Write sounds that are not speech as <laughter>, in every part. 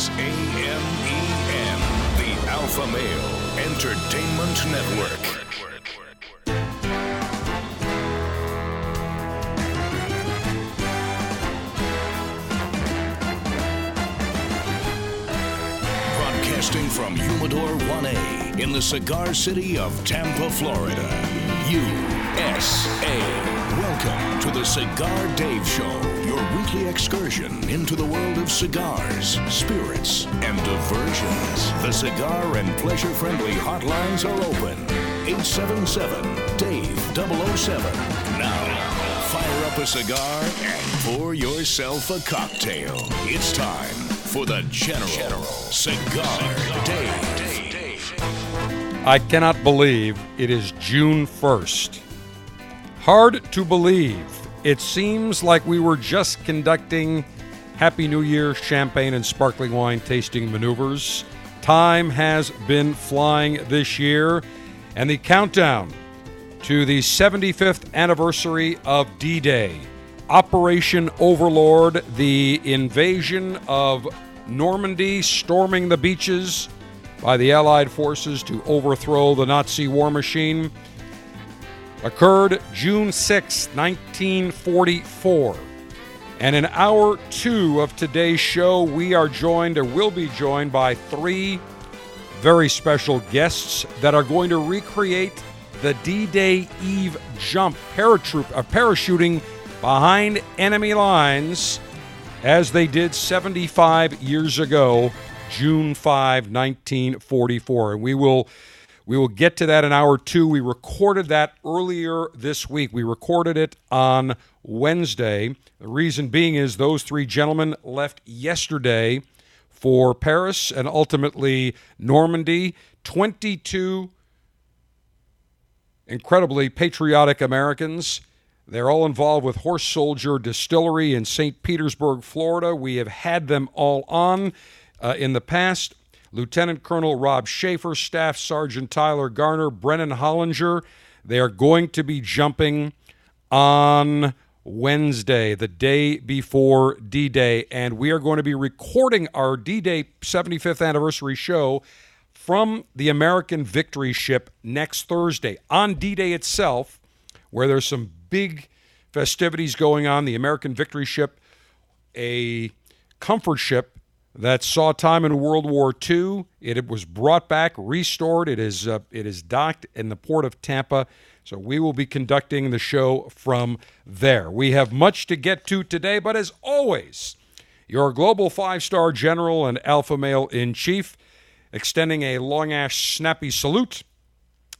is AMEN, the Alpha Male Entertainment Network. Broadcasting from Humidor 1A in the cigar city of Tampa, Florida. USA. Welcome to the Cigar Dave Show, weekly excursion into the world of cigars, spirits, and diversions. The cigar and pleasure friendly hotlines are open. 877 Dave 007. Now, fire up a cigar and pour yourself a cocktail. It's time for the General, Cigar Dave. I cannot believe it is June 1st. Hard to believe. It seems like we were just conducting Happy New Year champagne and sparkling wine tasting maneuvers. Time has been flying this year, and the countdown to the 75th anniversary of D Day, Operation Overlord, the invasion of Normandy, storming the beaches by the Allied forces to overthrow the Nazi war machine, occurred June 6, 1944. And in hour two of today's show, we are joined or will be joined by three very special guests that are going to recreate the D Day Eve jump paratroop, uh, parachuting behind enemy lines as they did 75 years ago, June 5, 1944. And we will. We will get to that in hour two. We recorded that earlier this week. We recorded it on Wednesday. The reason being is those three gentlemen left yesterday for Paris and ultimately Normandy. 22 incredibly patriotic Americans. They're all involved with Horse Soldier Distillery in St. Petersburg, Florida. We have had them all on uh, in the past. Lieutenant Colonel Rob Schaefer, Staff Sergeant Tyler Garner, Brennan Hollinger. They are going to be jumping on Wednesday, the day before D Day, and we are going to be recording our D Day 75th anniversary show from the American Victory Ship next Thursday. On D Day itself, where there's some big festivities going on, the American Victory Ship, a comfort ship that saw time in World War II. It was brought back, restored. It is uh, it is docked in the port of Tampa. So we will be conducting the show from there. We have much to get to today, but as always, your global five-star general and alpha male in chief, extending a long ash snappy salute.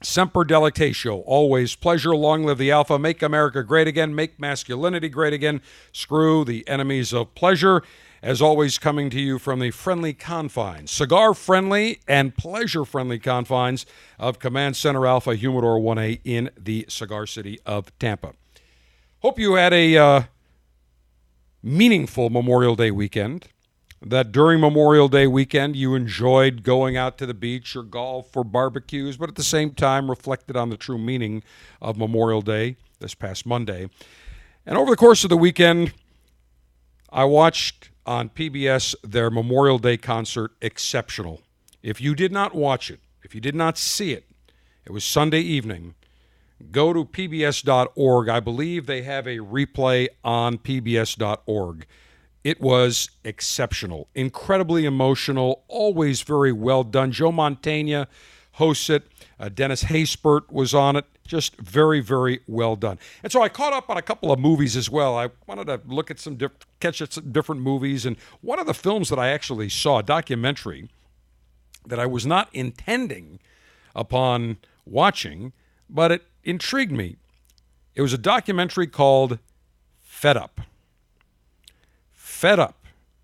Semper Delectatio. Always pleasure. Long live the Alpha. Make America great again. Make masculinity great again. Screw the enemies of pleasure. As always, coming to you from the friendly confines, cigar friendly and pleasure friendly confines of Command Center Alpha Humidor 1A in the cigar city of Tampa. Hope you had a uh, meaningful Memorial Day weekend. That during Memorial Day weekend you enjoyed going out to the beach or golf or barbecues, but at the same time reflected on the true meaning of Memorial Day this past Monday. And over the course of the weekend, I watched on PBS their Memorial Day concert, Exceptional. If you did not watch it, if you did not see it, it was Sunday evening. Go to pbs.org. I believe they have a replay on pbs.org. It was exceptional, incredibly emotional, always very well done. Joe Mantegna hosts it. Uh, Dennis Haysbert was on it. Just very, very well done. And so I caught up on a couple of movies as well. I wanted to look at some, diff- catch at some different movies. And one of the films that I actually saw, a documentary that I was not intending upon watching, but it intrigued me. It was a documentary called Fed Up. Fed Up.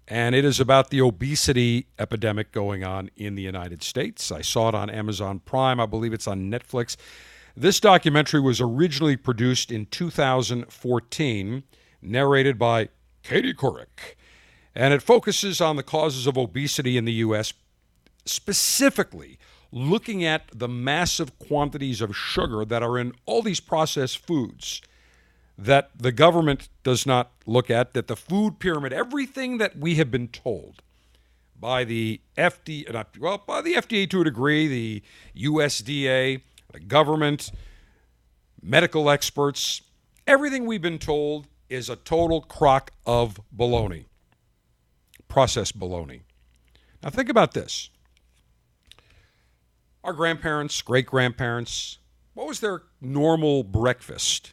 And it is about the obesity epidemic going on in the United States. I saw it on Amazon Prime. I believe it's on Netflix. This documentary was originally produced in 2014, narrated by Katie Couric, and it focuses on the causes of obesity in the U.S., specifically looking at the massive quantities of sugar that are in all these processed foods that the government does not look at, that the food pyramid, everything that we have been told by the FDA, not, well, by the FDA to a degree, the USDA, the government, medical experts. Everything we've been told is a total crock of baloney, processed baloney. Now, think about this. Our grandparents, great grandparents, what was their normal breakfast?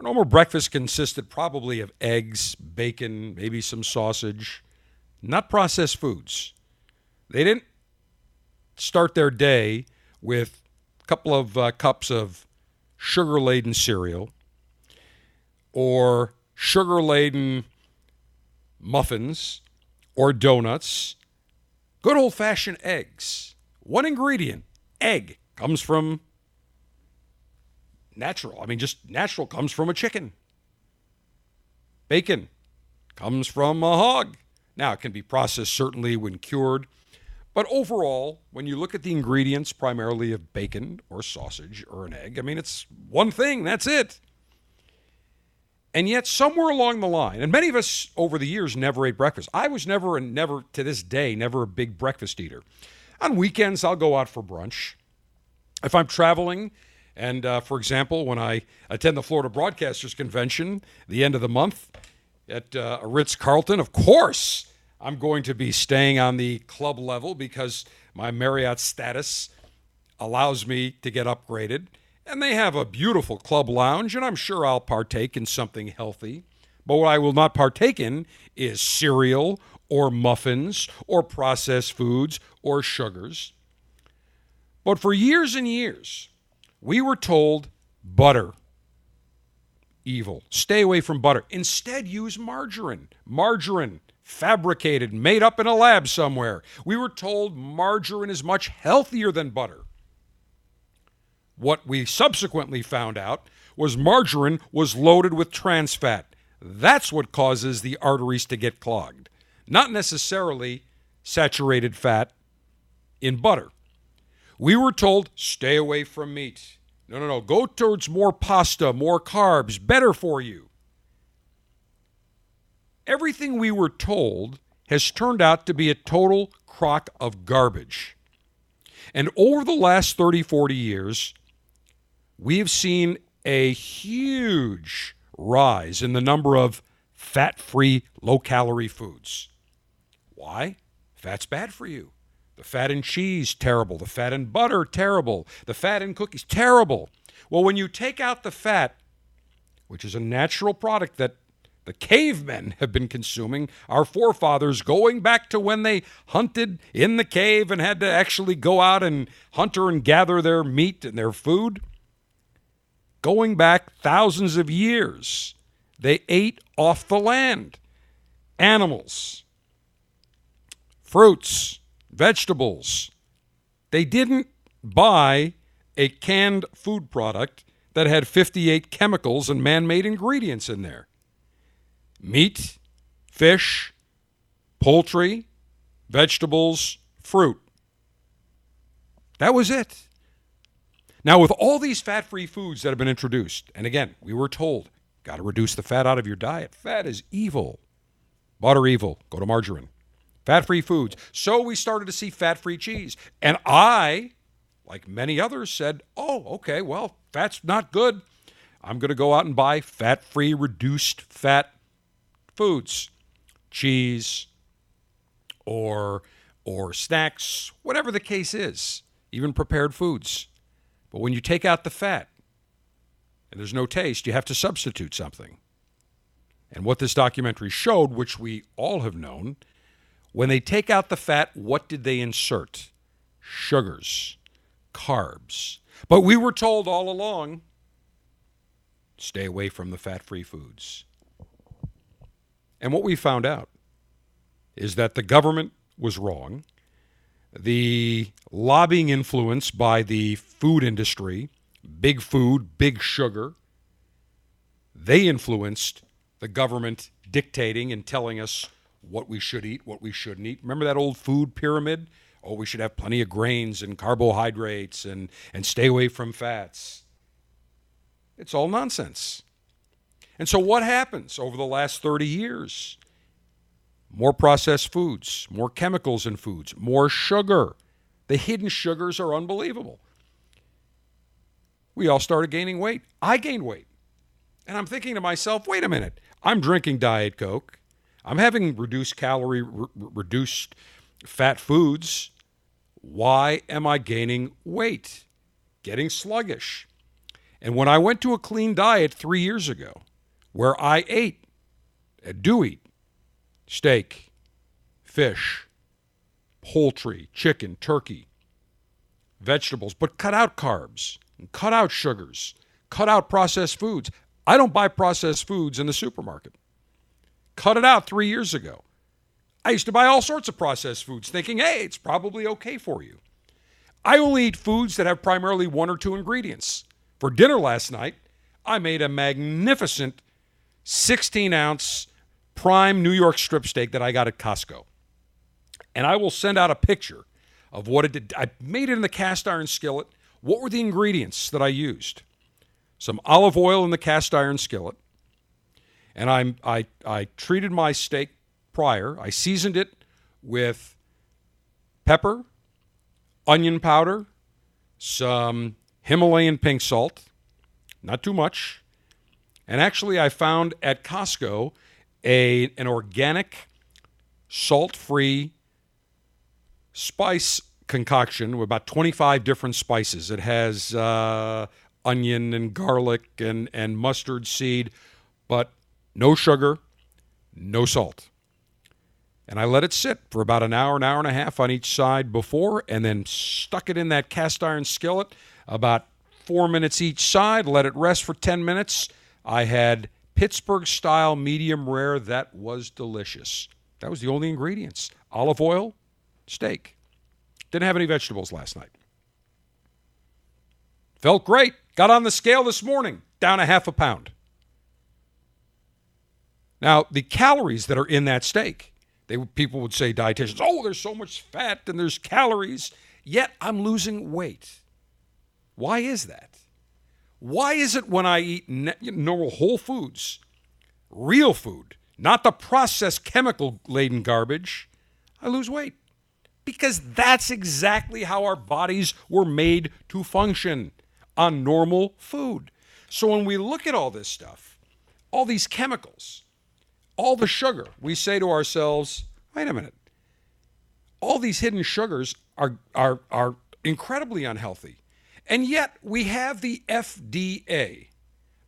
Normal breakfast consisted probably of eggs, bacon, maybe some sausage, not processed foods. They didn't start their day with a couple of uh, cups of sugar laden cereal or sugar laden muffins or donuts. Good old fashioned eggs. One ingredient, egg, comes from natural. I mean, just natural comes from a chicken. Bacon comes from a hog. Now, it can be processed certainly when cured, but overall, when you look at the ingredients primarily of bacon or sausage or an egg, I mean, it's one thing, that's it. And yet, somewhere along the line, and many of us over the years never ate breakfast. I was never, and never to this day, never a big breakfast eater. On weekends, I'll go out for brunch. If I'm traveling, and uh, for example, when I attend the Florida Broadcasters Convention, the end of the month at uh, Ritz Carlton, of course, I'm going to be staying on the club level because my Marriott status allows me to get upgraded. And they have a beautiful club lounge, and I'm sure I'll partake in something healthy. But what I will not partake in is cereal or muffins or processed foods or sugars. But for years and years, we were told butter, evil. Stay away from butter. Instead, use margarine. Margarine fabricated, made up in a lab somewhere. We were told margarine is much healthier than butter. What we subsequently found out was margarine was loaded with trans fat. That's what causes the arteries to get clogged, not necessarily saturated fat in butter. We were told stay away from meat. No, no, no. Go towards more pasta, more carbs, better for you everything we were told has turned out to be a total crock of garbage. And over the last 30, 40 years, we have seen a huge rise in the number of fat free, low calorie foods. Why? Fat's bad for you. The fat in cheese, terrible. The fat in butter, terrible. The fat in cookies, terrible. Well, when you take out the fat, which is a natural product that the cavemen have been consuming, our forefathers going back to when they hunted in the cave and had to actually go out and hunter and gather their meat and their food. Going back thousands of years, they ate off the land animals, fruits, vegetables. They didn't buy a canned food product that had 58 chemicals and man made ingredients in there meat, fish, poultry, vegetables, fruit. That was it. Now, with all these fat free foods that have been introduced, and again, we were told, got to reduce the fat out of your diet. Fat is evil. Butter evil. Go to margarine. Fat free foods. So we started to see fat free cheese. And I, like many others, said, oh, okay, well, fat's not good. I'm going to go out and buy fat free, reduced fat foods, cheese, or or snacks, whatever the case is, even prepared foods. But when you take out the fat and there's no taste, you have to substitute something. And what this documentary showed, which we all have known, when they take out the fat, what did they insert? Sugars, carbs. But we were told all along stay away from the fat free foods. And what we found out is that the government was wrong. The lobbying influence by the food industry, big food, big sugar, they influenced the government dictating and telling us what we should eat, what we shouldn't eat. Remember that old food pyramid? Oh, we should have plenty of grains and carbohydrates and, and stay away from fats. It's all nonsense. And so, what happens over the last 30 years? more processed foods, more chemicals in foods, more sugar. The hidden sugars are unbelievable. We all started gaining weight. I gained weight. And I'm thinking to myself, wait a minute. I'm drinking Diet Coke. I'm having reduced calorie, re- reduced fat foods. Why am I gaining weight? Getting sluggish. And when I went to a clean diet three years ago, where I ate, I do eat steak, fish, poultry, chicken, turkey, vegetables, but cut out carbs, cut out sugars, cut out processed foods. I don't buy processed foods in the supermarket. Cut it out three years ago. I used to buy all sorts of processed foods thinking, hey, it's probably okay for you. I only eat foods that have primarily one or two ingredients. For dinner last night, I made a magnificent 16 ounce prime New York strip steak that I got at Costco. And I will send out a picture of what it did. I made it in the cast iron skillet. What were the ingredients that I used? Some olive oil in the cast iron skillet. And I, I, I treated my steak prior. I seasoned it with pepper, onion powder, some Himalayan pink salt, not too much. And actually, I found at Costco a, an organic, salt free spice concoction with about 25 different spices. It has uh, onion and garlic and, and mustard seed, but no sugar, no salt. And I let it sit for about an hour, an hour and a half on each side before, and then stuck it in that cast iron skillet about four minutes each side, let it rest for 10 minutes. I had Pittsburgh style medium rare that was delicious. That was the only ingredients olive oil, steak. Didn't have any vegetables last night. Felt great. Got on the scale this morning, down a half a pound. Now, the calories that are in that steak, they people would say dietitians, "Oh, there's so much fat and there's calories." Yet I'm losing weight. Why is that? Why is it when I eat normal whole foods, real food, not the processed chemical laden garbage, I lose weight? Because that's exactly how our bodies were made to function on normal food. So when we look at all this stuff, all these chemicals, all the sugar, we say to ourselves, wait a minute, all these hidden sugars are, are, are incredibly unhealthy. And yet we have the FDA,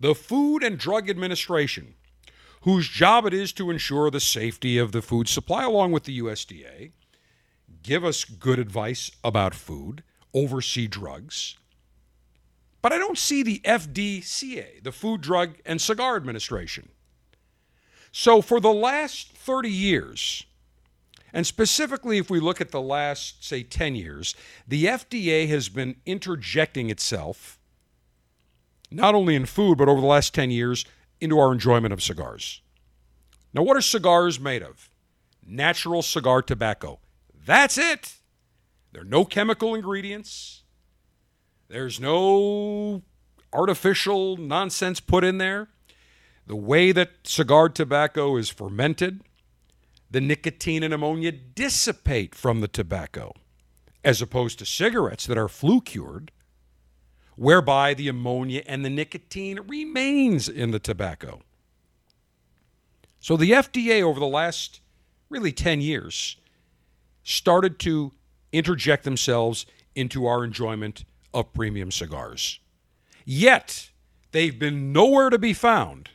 the Food and Drug Administration, whose job it is to ensure the safety of the food supply, along with the USDA, give us good advice about food, oversee drugs. But I don't see the FDCA, the Food, Drug, and Cigar Administration. So for the last 30 years, and specifically, if we look at the last, say, 10 years, the FDA has been interjecting itself, not only in food, but over the last 10 years, into our enjoyment of cigars. Now, what are cigars made of? Natural cigar tobacco. That's it. There are no chemical ingredients, there's no artificial nonsense put in there. The way that cigar tobacco is fermented, the nicotine and ammonia dissipate from the tobacco, as opposed to cigarettes that are flue cured, whereby the ammonia and the nicotine remains in the tobacco. So the FDA over the last really 10 years started to interject themselves into our enjoyment of premium cigars. Yet, they've been nowhere to be found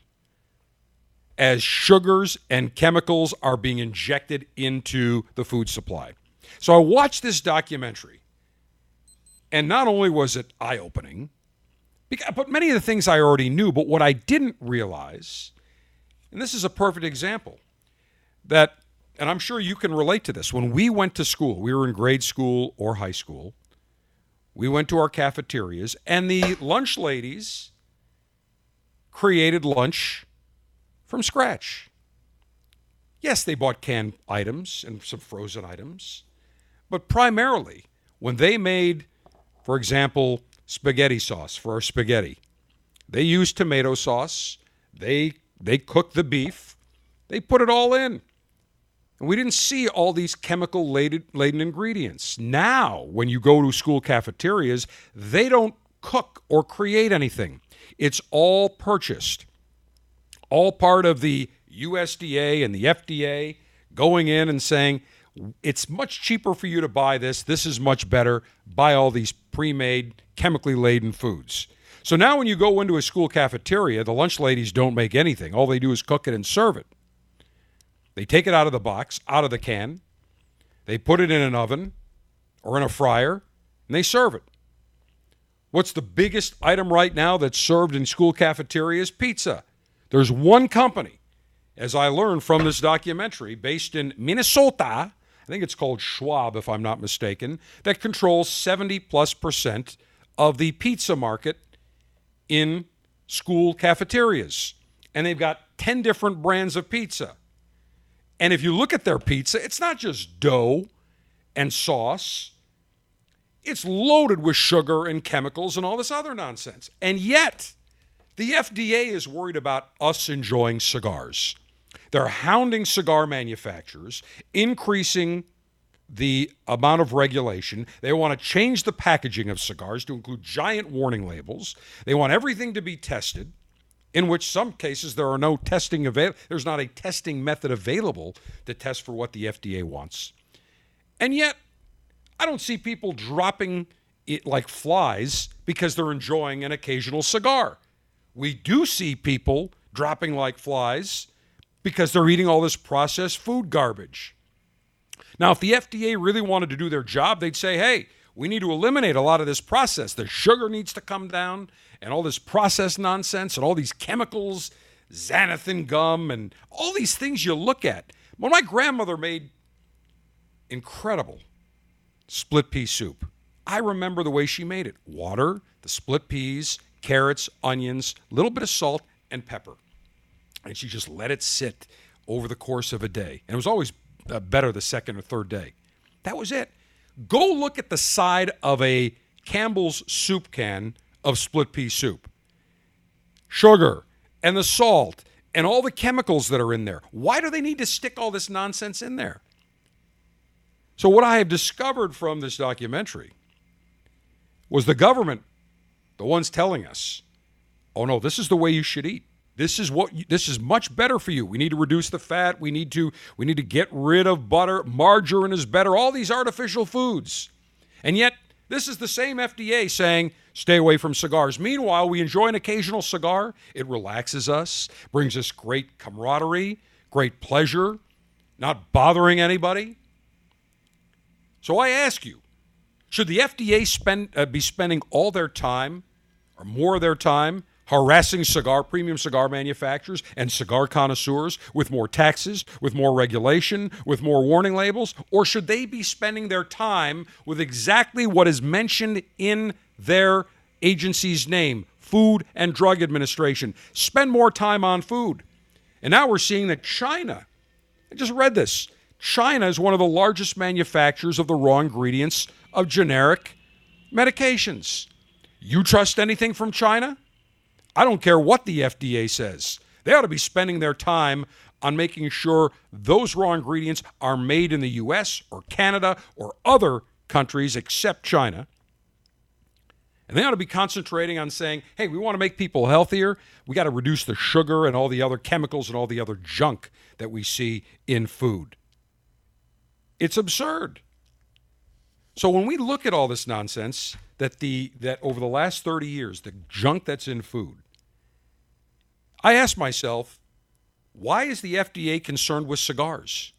as sugars and chemicals are being injected into the food supply. So I watched this documentary, and not only was it eye opening, but many of the things I already knew, but what I didn't realize, and this is a perfect example, that, and I'm sure you can relate to this, when we went to school, we were in grade school or high school, we went to our cafeterias, and the lunch ladies created lunch from scratch. Yes, they bought canned items and some frozen items, but primarily when they made, for example, spaghetti sauce for our spaghetti, they used tomato sauce, they they cooked the beef, they put it all in. And we didn't see all these chemical laden ingredients. Now, when you go to school cafeterias, they don't cook or create anything. It's all purchased, all part of the USDA and the FDA going in and saying, it's much cheaper for you to buy this. This is much better. Buy all these pre made, chemically laden foods. So now when you go into a school cafeteria, the lunch ladies don't make anything. All they do is cook it and serve it. They take it out of the box, out of the can, they put it in an oven or in a fryer, and they serve it. What's the biggest item right now that's served in school cafeterias? Pizza. There's one company, as I learned from this documentary, based in Minnesota. I think it's called Schwab, if I'm not mistaken, that controls 70 plus percent of the pizza market in school cafeterias. And they've got 10 different brands of pizza. And if you look at their pizza, it's not just dough and sauce, it's loaded with sugar and chemicals and all this other nonsense. And yet, the FDA is worried about us enjoying cigars. They're hounding cigar manufacturers, increasing the amount of regulation. They want to change the packaging of cigars to include giant warning labels. They want everything to be tested, in which some cases there are no testing available. There's not a testing method available to test for what the FDA wants. And yet, I don't see people dropping it like flies because they're enjoying an occasional cigar. We do see people dropping like flies because they're eating all this processed food garbage. Now, if the FDA really wanted to do their job, they'd say, hey, we need to eliminate a lot of this process. The sugar needs to come down, and all this processed nonsense, and all these chemicals, xanthan gum, and all these things you look at. When my grandmother made incredible split pea soup, I remember the way she made it water, the split peas, carrots, onions, a little bit of salt, and pepper. And she just let it sit over the course of a day. And it was always uh, better the second or third day. That was it. Go look at the side of a Campbell's soup can of split pea soup. Sugar and the salt and all the chemicals that are in there. Why do they need to stick all this nonsense in there? So, what I have discovered from this documentary was the government, the ones telling us, oh no, this is the way you should eat. This is what this is much better for you. We need to reduce the fat. We need to we need to get rid of butter. Margarine is better. All these artificial foods. And yet this is the same FDA saying stay away from cigars. Meanwhile, we enjoy an occasional cigar. It relaxes us, brings us great camaraderie, great pleasure, not bothering anybody. So I ask you, should the FDA spend uh, be spending all their time or more of their time harassing cigar premium cigar manufacturers and cigar connoisseurs with more taxes, with more regulation, with more warning labels, or should they be spending their time with exactly what is mentioned in their agency's name, Food and Drug Administration? Spend more time on food. And now we're seeing that China, I just read this, China is one of the largest manufacturers of the raw ingredients of generic medications. You trust anything from China? I don't care what the FDA says. They ought to be spending their time on making sure those raw ingredients are made in the US or Canada or other countries except China. And they ought to be concentrating on saying, hey, we want to make people healthier. We got to reduce the sugar and all the other chemicals and all the other junk that we see in food. It's absurd. So when we look at all this nonsense that the that over the last 30 years, the junk that's in food, I ask myself, why is the FDA concerned with cigars?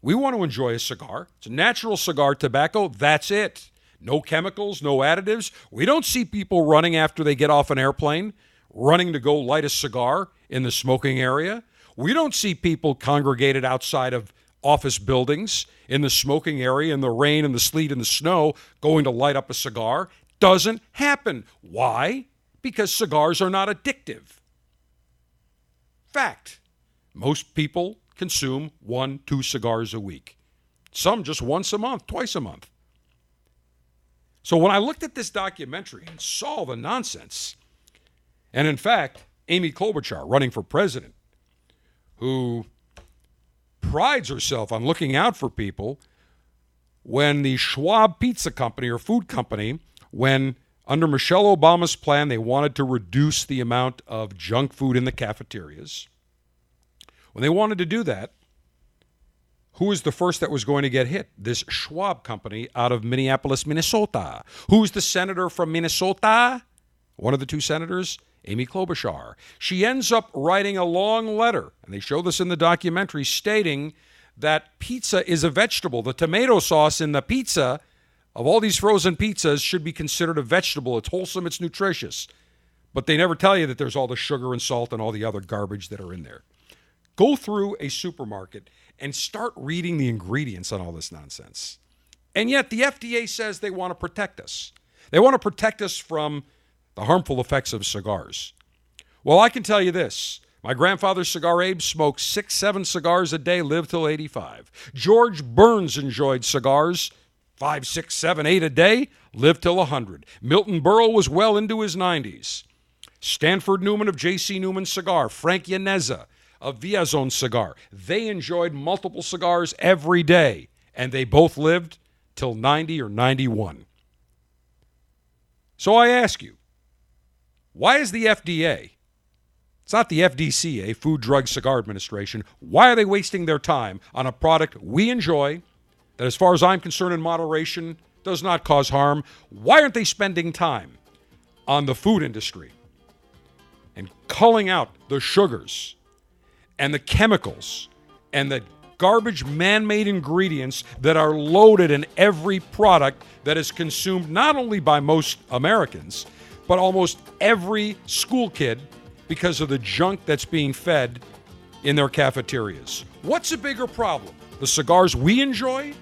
We want to enjoy a cigar. It's a natural cigar tobacco. That's it. No chemicals, no additives. We don't see people running after they get off an airplane, running to go light a cigar in the smoking area. We don't see people congregated outside of office buildings in the smoking area in the rain and the sleet and the snow going to light up a cigar. Doesn't happen. Why? Because cigars are not addictive. Fact. Most people consume one, two cigars a week. Some just once a month, twice a month. So when I looked at this documentary and saw the nonsense, and in fact, Amy Klobuchar running for president, who prides herself on looking out for people when the Schwab Pizza Company or food company, when under Michelle Obama's plan, they wanted to reduce the amount of junk food in the cafeterias. When they wanted to do that, who was the first that was going to get hit? This Schwab company out of Minneapolis, Minnesota. Who's the senator from Minnesota? One of the two senators, Amy Klobuchar. She ends up writing a long letter, and they show this in the documentary, stating that pizza is a vegetable. The tomato sauce in the pizza of all these frozen pizzas should be considered a vegetable. It's wholesome, it's nutritious. But they never tell you that there's all the sugar and salt and all the other garbage that are in there. Go through a supermarket and start reading the ingredients on all this nonsense. And yet the FDA says they want to protect us. They want to protect us from the harmful effects of cigars. Well, I can tell you this. My grandfather, Cigar Abe, smoked six, seven cigars a day, lived till 85. George Burns enjoyed cigars, five, six, seven, eight a day, lived till 100. Milton Berle was well into his 90s. Stanford Newman of J.C. Newman Cigar, Frank Llaneza of Villazon Cigar, they enjoyed multiple cigars every day, and they both lived till 90 or 91. So I ask you, why is the FDA, it's not the FDCA, Food Drug Cigar Administration, why are they wasting their time on a product we enjoy that, as far as I'm concerned, in moderation, does not cause harm? Why aren't they spending time on the food industry and culling out the sugars and the chemicals and the garbage man made ingredients that are loaded in every product that is consumed not only by most Americans, but almost every school kid because of the junk that's being fed in their cafeterias. What's a bigger problem? The cigars we enjoy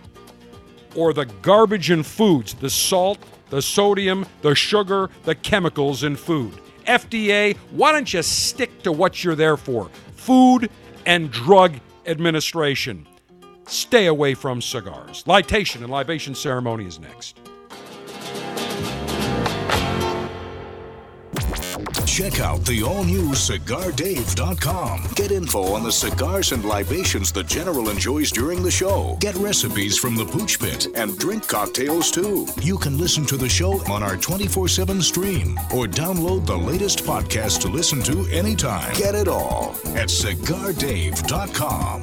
or the garbage in foods, the salt, the sodium, the sugar, the chemicals in food? FDA, why don't you stick to what you're there for? Food and Drug Administration. Stay away from cigars. Lightation and libation ceremony is next. Check out the all new CigarDave.com. Get info on the cigars and libations the General enjoys during the show. Get recipes from the Pooch Pit and drink cocktails too. You can listen to the show on our 24 7 stream or download the latest podcast to listen to anytime. Get it all at CigarDave.com.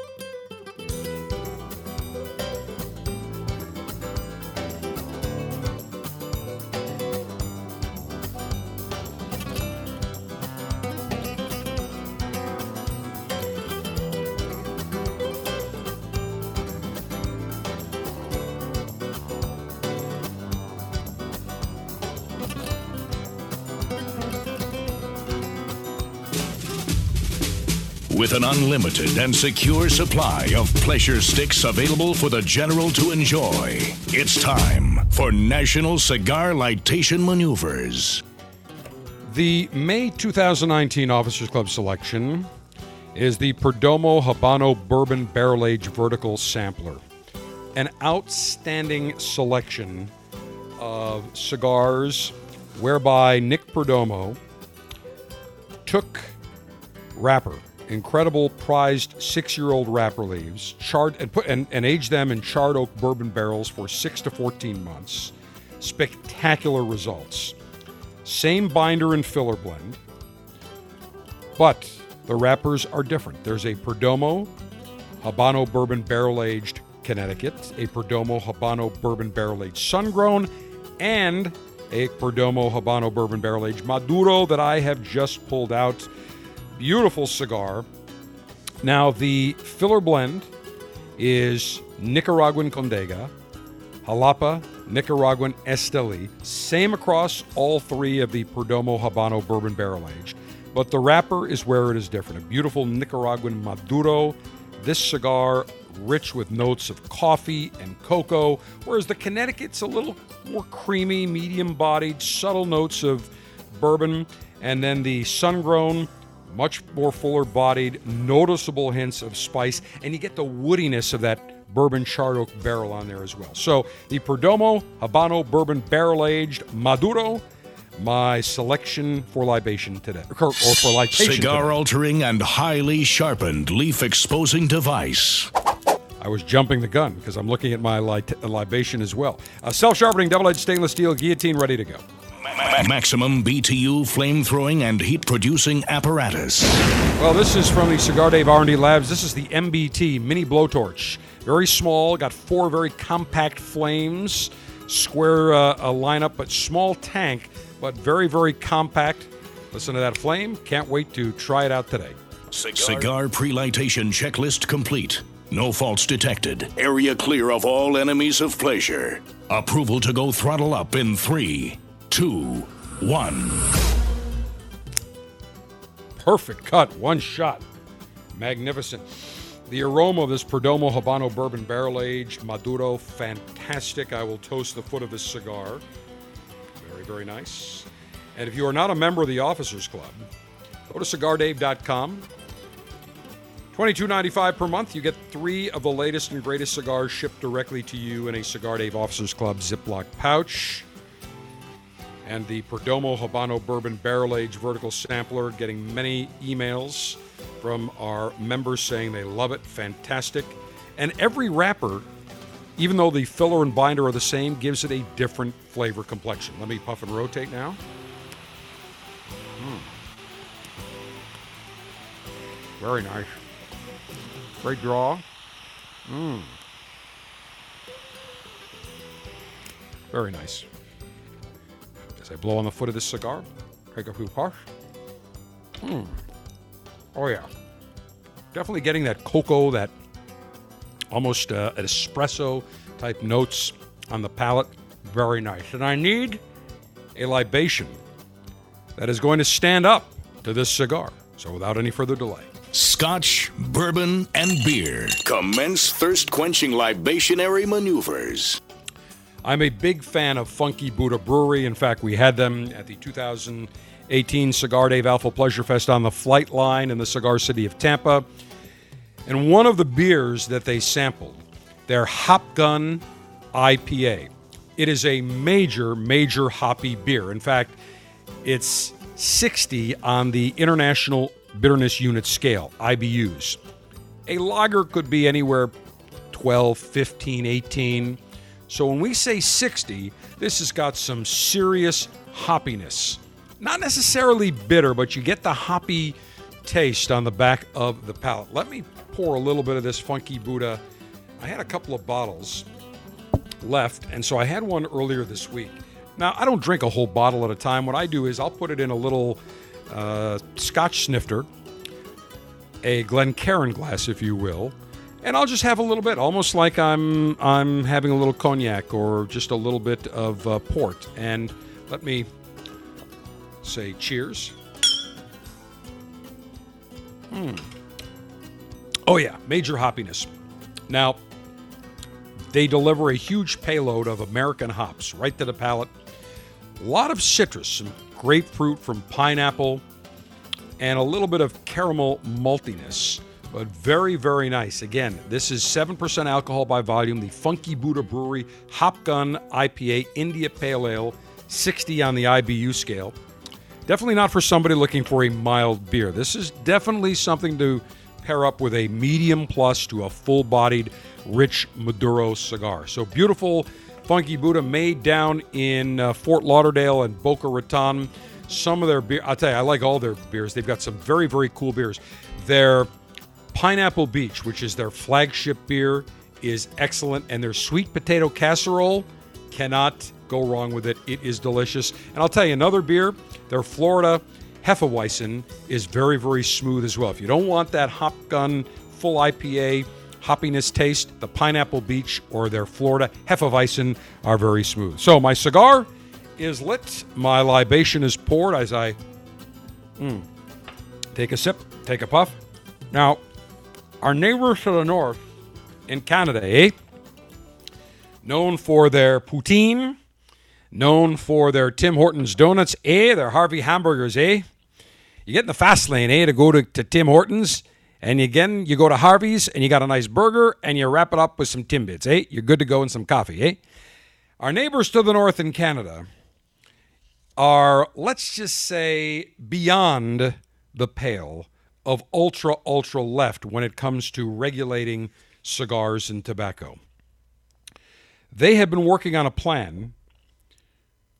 With an unlimited and secure supply of pleasure sticks available for the general to enjoy, it's time for National Cigar Lightation Maneuvers. The May 2019 Officers Club selection is the Perdomo Habano Bourbon Barrel Age Vertical Sampler. An outstanding selection of cigars whereby Nick Perdomo took wrapper incredible prized six-year-old wrapper leaves, charred and put and, and age them in charred oak bourbon barrels for six to 14 months. Spectacular results. Same binder and filler blend, but the wrappers are different. There's a Perdomo Habano Bourbon Barrel Aged Connecticut, a Perdomo Habano Bourbon Barrel Aged Sun Grown, and a Perdomo Habano Bourbon Barrel Aged Maduro that I have just pulled out. Beautiful cigar. Now, the filler blend is Nicaraguan Condega, Jalapa, Nicaraguan Esteli. Same across all three of the Perdomo Habano Bourbon Barrel Aged, but the wrapper is where it is different. A beautiful Nicaraguan Maduro. This cigar rich with notes of coffee and cocoa, whereas the Connecticut's a little more creamy, medium bodied, subtle notes of bourbon, and then the sun grown, much more fuller bodied, noticeable hints of spice, and you get the woodiness of that bourbon charred oak barrel on there as well. So the Perdomo Habano Bourbon Barrel Aged Maduro my selection for libation today, or for libation. Cigar altering and highly sharpened leaf exposing device. I was jumping the gun because I'm looking at my li- libation as well. Uh, A self sharpening double edged stainless steel guillotine ready to go. Maximum BTU flame throwing and heat producing apparatus. Well, this is from the Cigar Dave R&D Labs. This is the MBT mini blowtorch. Very small, got four very compact flames, square uh, a lineup, but small tank but very, very compact. Listen to that flame. Can't wait to try it out today. Cigar, Cigar pre-lightation checklist complete. No faults detected. Area clear of all enemies of pleasure. Approval to go throttle up in three, two, one. Perfect cut. One shot. Magnificent. The aroma of this Perdomo Habano Bourbon Barrel Aged Maduro, fantastic. I will toast the foot of this cigar. Very, very nice. And if you are not a member of the Officers Club, go to cigardave.com. $22.95 per month. You get three of the latest and greatest cigars shipped directly to you in a Cigar Dave Officers Club Ziploc pouch. And the Perdomo Habano Bourbon Barrel Age Vertical Sampler, getting many emails from our members saying they love it. Fantastic. And every wrapper even though the filler and binder are the same, gives it a different flavor complexion. Let me puff and rotate now. Mm. Very nice. Great draw. Mm. Very nice. As I blow on the foot of this cigar, take a few puffs. Mm. Oh, yeah. Definitely getting that cocoa, that almost uh, an espresso type notes on the palate. Very nice. And I need a libation that is going to stand up to this cigar. So without any further delay. Scotch, bourbon, and beer. Commence thirst quenching libationary maneuvers. I'm a big fan of Funky Buddha Brewery. In fact, we had them at the 2018 Cigar Dave Alpha Pleasure Fest on the flight line in the cigar city of Tampa. And one of the beers that they sampled, their Hop Gun IPA. It is a major, major hoppy beer. In fact, it's 60 on the International Bitterness Unit scale, IBUs. A lager could be anywhere 12, 15, 18. So when we say 60, this has got some serious hoppiness. Not necessarily bitter, but you get the hoppy taste on the back of the palate. Let me pour a little bit of this Funky Buddha. I had a couple of bottles left, and so I had one earlier this week. Now, I don't drink a whole bottle at a time. What I do is I'll put it in a little uh, scotch snifter, a Glencairn glass, if you will, and I'll just have a little bit, almost like I'm I'm having a little cognac or just a little bit of uh, port. And let me say cheers. Hmm. Oh, yeah, major hoppiness. Now, they deliver a huge payload of American hops right to the palate. A lot of citrus, some grapefruit from pineapple, and a little bit of caramel maltiness, but very, very nice. Again, this is 7% alcohol by volume, the Funky Buddha Brewery Hop Gun IPA India Pale Ale, 60 on the IBU scale. Definitely not for somebody looking for a mild beer. This is definitely something to pair up with a medium plus to a full bodied, rich Maduro cigar. So beautiful, funky Buddha made down in uh, Fort Lauderdale and Boca Raton. Some of their beer, I'll tell you, I like all their beers. They've got some very, very cool beers. Their Pineapple Beach, which is their flagship beer, is excellent. And their sweet potato casserole cannot go wrong with it. It is delicious. And I'll tell you another beer, their Florida Hefeweizen is very, very smooth as well. If you don't want that hop gun full IPA hoppiness taste, the Pineapple Beach or their Florida Hefeweizen are very smooth. So my cigar is lit, my libation is poured as I mm, take a sip, take a puff. Now, our neighbors to the north in Canada, eh? Known for their poutine, known for their Tim Hortons donuts, eh? Their Harvey hamburgers, eh? You get in the fast lane, eh? To go to, to Tim Hortons, and again, you go to Harvey's and you got a nice burger and you wrap it up with some Timbits, eh? You're good to go and some coffee, eh? Our neighbors to the north in Canada are, let's just say, beyond the pale of ultra, ultra left when it comes to regulating cigars and tobacco. They have been working on a plan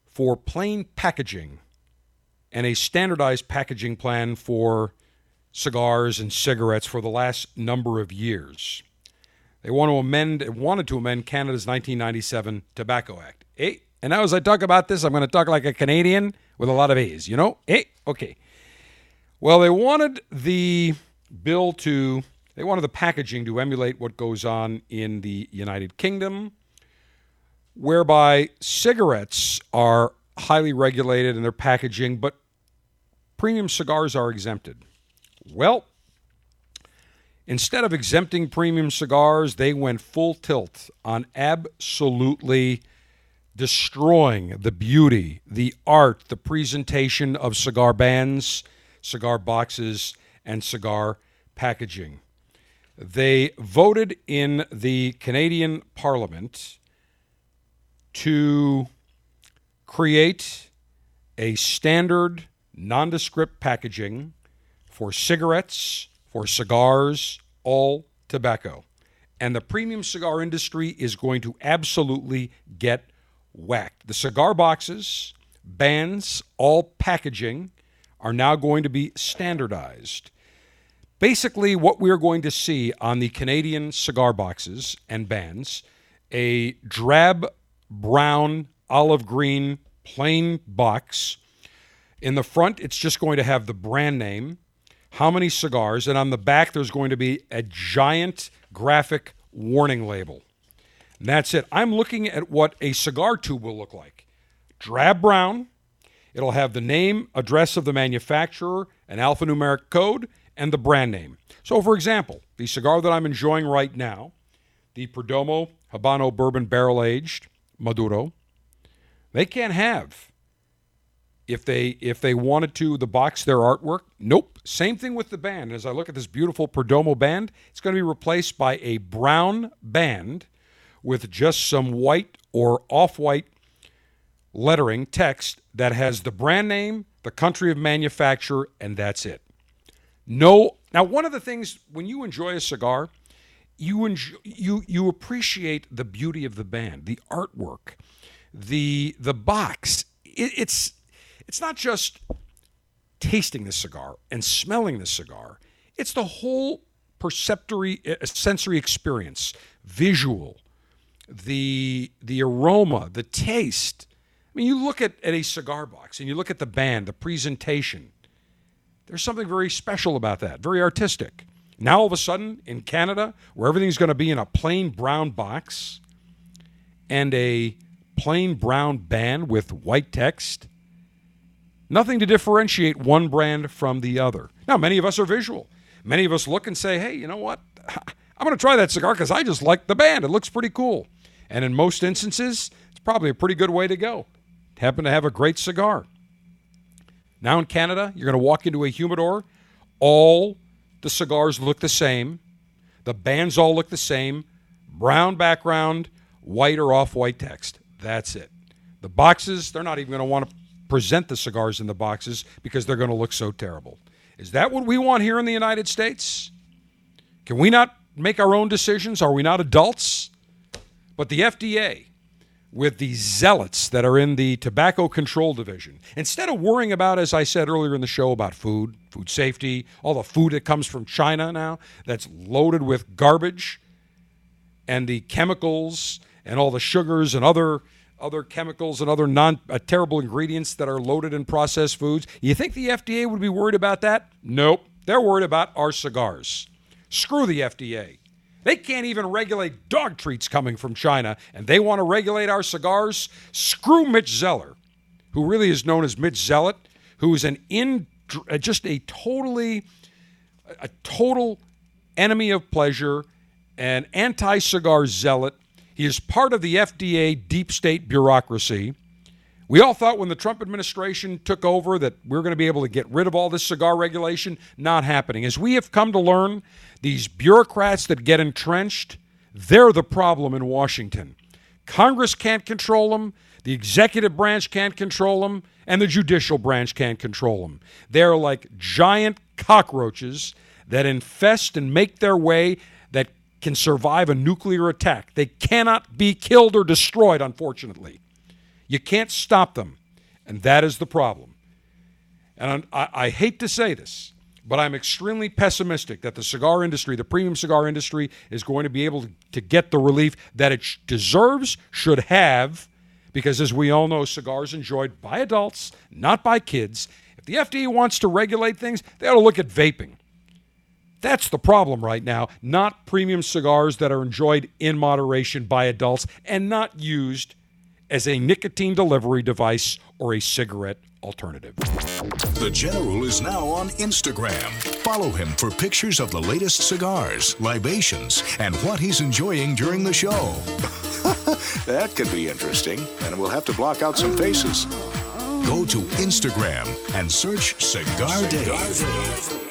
for plain packaging and a standardized packaging plan for cigars and cigarettes for the last number of years. They want to amend, wanted to amend Canada's 1997 Tobacco Act. Hey, and now as I talk about this, I'm going to talk like a Canadian with a lot of A's, you know? Hey, okay. Well, they wanted the bill to, they wanted the packaging to emulate what goes on in the United Kingdom, whereby cigarettes are highly regulated in their packaging, but premium cigars are exempted. Well, instead of exempting premium cigars, they went full tilt on absolutely destroying the beauty, the art, the presentation of cigar bands, cigar boxes, and cigar packaging. They voted in the Canadian Parliament to create a standard nondescript packaging for cigarettes, for cigars, all tobacco. And the premium cigar industry is going to absolutely get whacked. The cigar boxes, bands, all packaging are now going to be standardized. Basically, what we're going to see on the Canadian cigar boxes and bands a drab brown, olive green, plain box. In the front, it's just going to have the brand name, how many cigars, and on the back, there's going to be a giant graphic warning label. And that's it. I'm looking at what a cigar tube will look like drab brown. It'll have the name, address of the manufacturer, an alphanumeric code, and the brand name. So, for example, the cigar that I'm enjoying right now, the Perdomo Habano Bourbon Barrel Aged Maduro, they can't have if they if they wanted to the box their artwork. Nope. Same thing with the band. As i look at this beautiful perdomo band it's going to be replaced by a brown band with just some white or off-white lettering text that has the brand name the country of manufacture and that's it no now one of the things when you enjoy a cigar you enjoy, you you appreciate the beauty of the band the artwork the the box it, it's it's not just tasting the cigar and smelling the cigar, it's the whole perceptory uh, sensory experience, visual, the the aroma, the taste. I mean, you look at, at a cigar box and you look at the band, the presentation. There's something very special about that, very artistic. Now, all of a sudden, in Canada, where everything's going to be in a plain brown box and a plain brown band with white text, Nothing to differentiate one brand from the other. Now, many of us are visual. Many of us look and say, hey, you know what? <laughs> I'm going to try that cigar because I just like the band. It looks pretty cool. And in most instances, it's probably a pretty good way to go. Happen to have a great cigar. Now in Canada, you're going to walk into a humidor. All the cigars look the same. The bands all look the same. Brown background, white or off white text. That's it. The boxes, they're not even going to want to present the cigars in the boxes because they're going to look so terrible. Is that what we want here in the United States? Can we not make our own decisions? Are we not adults? But the FDA, with the zealots that are in the tobacco control division, instead of worrying about, as I said earlier in the show, about food, food safety, all the food that comes from China now that's loaded with garbage, and the chemicals and all the sugars and other other chemicals and other non uh, terrible ingredients that are loaded in processed foods. You think the FDA would be worried about that? Nope. They're worried about our cigars. Screw the FDA. They can't even regulate dog treats coming from China, and they want to regulate our cigars. Screw Mitch Zeller, who really is known as Mitch Zealot, who is an in uh, just a totally a total enemy of pleasure, an anti-cigar zealot. He is part of the FDA deep state bureaucracy. We all thought when the Trump administration took over that we are going to be able to get rid of all this cigar regulation. Not happening. As we have come to learn, these bureaucrats that get entrenched, they're the problem in Washington. Congress can't control them, the executive branch can't control them, and the judicial branch can't control them. They're like giant cockroaches that infest and make their way that can survive a nuclear attack. They cannot be killed or destroyed, unfortunately. You can't stop them, and that is the problem. And I, I hate to say this, but I'm extremely pessimistic that the cigar industry, the premium cigar industry, is going to be able to get the relief that it deserves, should have, because as we all know, cigars enjoyed by adults, not by kids. If the FDA wants to regulate things, they ought to look at vaping. That's the problem right now, not premium cigars that are enjoyed in moderation by adults and not used as a nicotine delivery device or a cigarette alternative. The General is now on Instagram. Follow him for pictures of the latest cigars, libations, and what he's enjoying during the show. <laughs> that could be interesting, and we'll have to block out some faces. Go to Instagram and search Cigar Dave.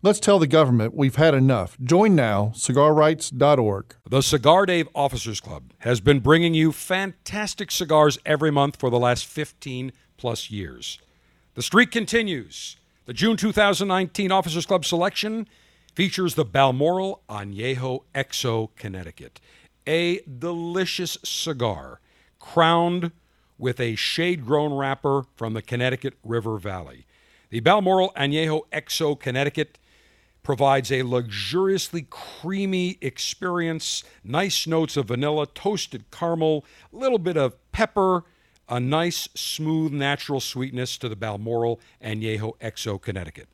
Let's tell the government we've had enough. Join now, cigarrights.org. The Cigar Dave Officers Club has been bringing you fantastic cigars every month for the last 15 plus years. The streak continues. The June 2019 Officers Club selection features the Balmoral Añejo XO Connecticut, a delicious cigar crowned with a shade grown wrapper from the Connecticut River Valley. The Balmoral Añejo XO Connecticut provides a luxuriously creamy experience, nice notes of vanilla, toasted caramel, a little bit of pepper, a nice, smooth, natural sweetness to the Balmoral Añejo XO Connecticut.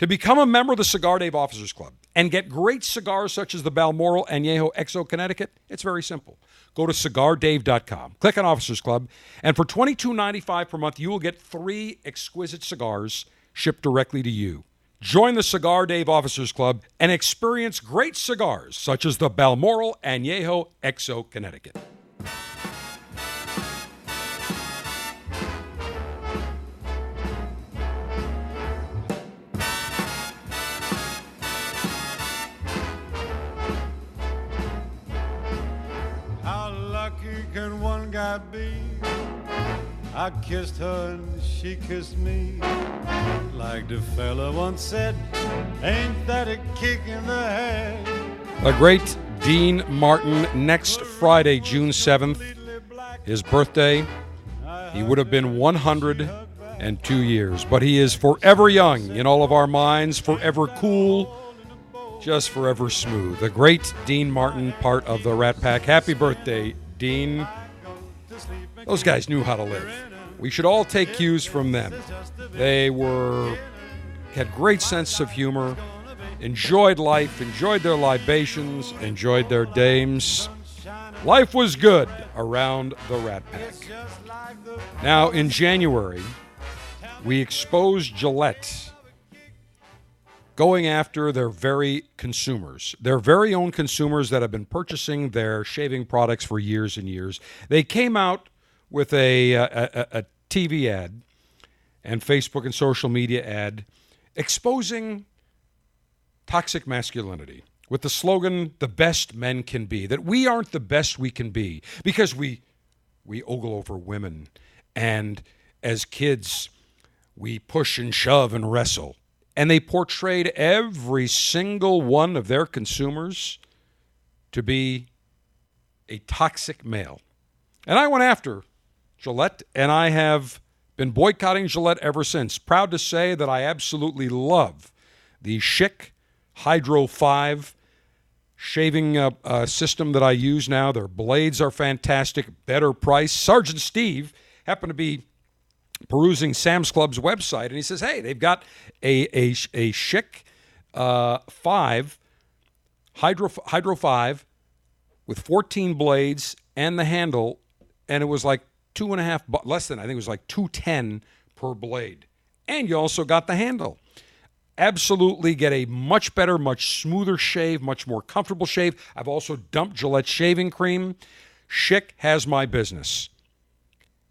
To become a member of the Cigar Dave Officers Club and get great cigars such as the Balmoral Añejo XO Connecticut, it's very simple. Go to cigardave.com, click on Officers Club, and for $22.95 per month, you will get three exquisite cigars shipped directly to you. Join the Cigar Dave Officers Club and experience great cigars such as the Balmoral Añejo XO Connecticut. How lucky can one guy be? I kissed her and she kissed me. Like the fella once said, ain't that a kick in the head? A great Dean Martin next Friday, June 7th, his birthday, he would have been 102 years. But he is forever young in all of our minds, forever cool, just forever smooth. The great Dean Martin, part of the Rat Pack. Happy birthday, Dean. Those guys knew how to live. We should all take cues from them. They were had great sense of humor, enjoyed life, enjoyed their libations, enjoyed their dames. Life was good around the Rat Pack. Now, in January, we exposed Gillette going after their very consumers, their very own consumers that have been purchasing their shaving products for years and years. They came out with uh, a, a, a, a TV ad and Facebook and social media ad exposing toxic masculinity with the slogan the best men can be that we aren't the best we can be because we we ogle over women. And as kids we push and shove and wrestle. And they portrayed every single one of their consumers to be a toxic male. And i went after gillette and i have been boycotting gillette ever since proud to say that i absolutely love the Schick hydro 5 shaving uh, uh, system that I use now. Their blades are fantastic, better price. Sergeant Steve happened to be perusing Sam's Club's website, and he says, "Hey, they've got a a, a Schick uh, five hydro hydro five with 14 blades and the handle, and it was like two and a half less than I think it was like 210 per blade, and you also got the handle." absolutely get a much better, much smoother shave, much more comfortable shave. I've also dumped Gillette shaving cream. Schick has my business.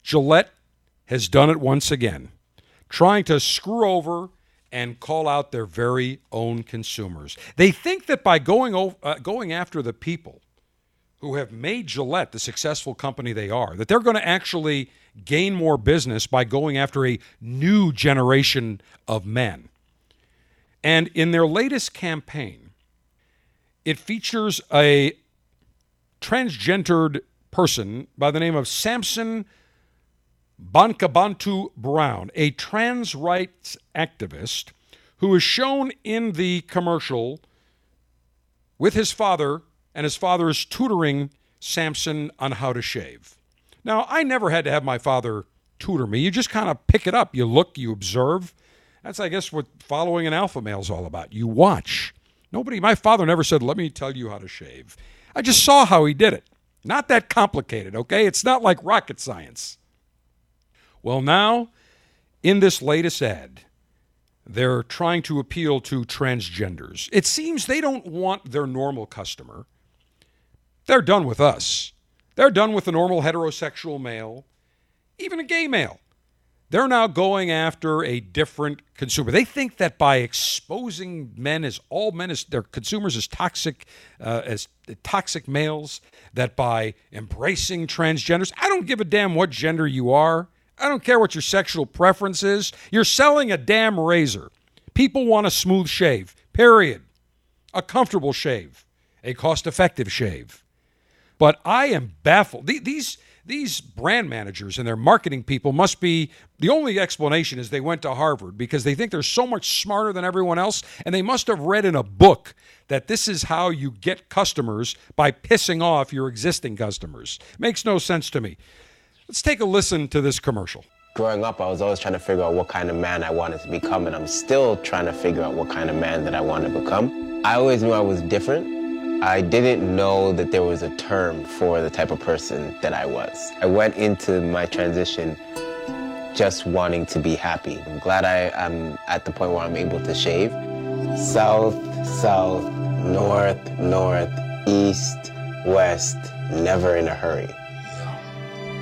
Gillette has done it once again, trying to screw over and call out their very own consumers. They think that by going over, uh, going after the people who have made Gillette the successful company they are, that they're going to actually gain more business by going after a new generation of men. And in their latest campaign, it features a transgendered person by the name of Samson Bonkeabantu Brown, a trans rights activist who is shown in the commercial with his father, and his father is tutoring Samson on how to shave. Now, I never had to have my father tutor me. You just kind of pick it up, you look, you observe. That's, I guess, what following an alpha male is all about. You watch. Nobody, my father never said, let me tell you how to shave. I just saw how he did it. Not that complicated, okay? It's not like rocket science. Well, now, in this latest ad, they're trying to appeal to transgenders. It seems they don't want their normal customer. They're done with us. They're done with the normal heterosexual male, even a gay male. They're now going after a different consumer. They think that by exposing men as all men as their consumers as toxic, uh, as toxic males, that by embracing transgenders, I don't give a damn what gender you are. I don't care what your sexual preference is. You're selling a damn razor. People want a smooth shave. Period. A comfortable shave. A cost-effective shave. But I am baffled. These these brand managers and their marketing people must be the only explanation is they went to Harvard because they think they're so much smarter than everyone else and they must have read in a book that this is how you get customers by pissing off your existing customers. Makes no sense to me. Let's take a listen to this commercial. Growing up, I was always trying to figure out what kind of man I wanted to become, and I'm still trying to figure out what kind of man that I want to become. I always knew I was different, I didn't know that there was a term for the type of person that I was. I went into my transition just wanting to be happy. I'm glad I, am at the point where I'm able to shave. South, south, north, north, east, west, never in a hurry.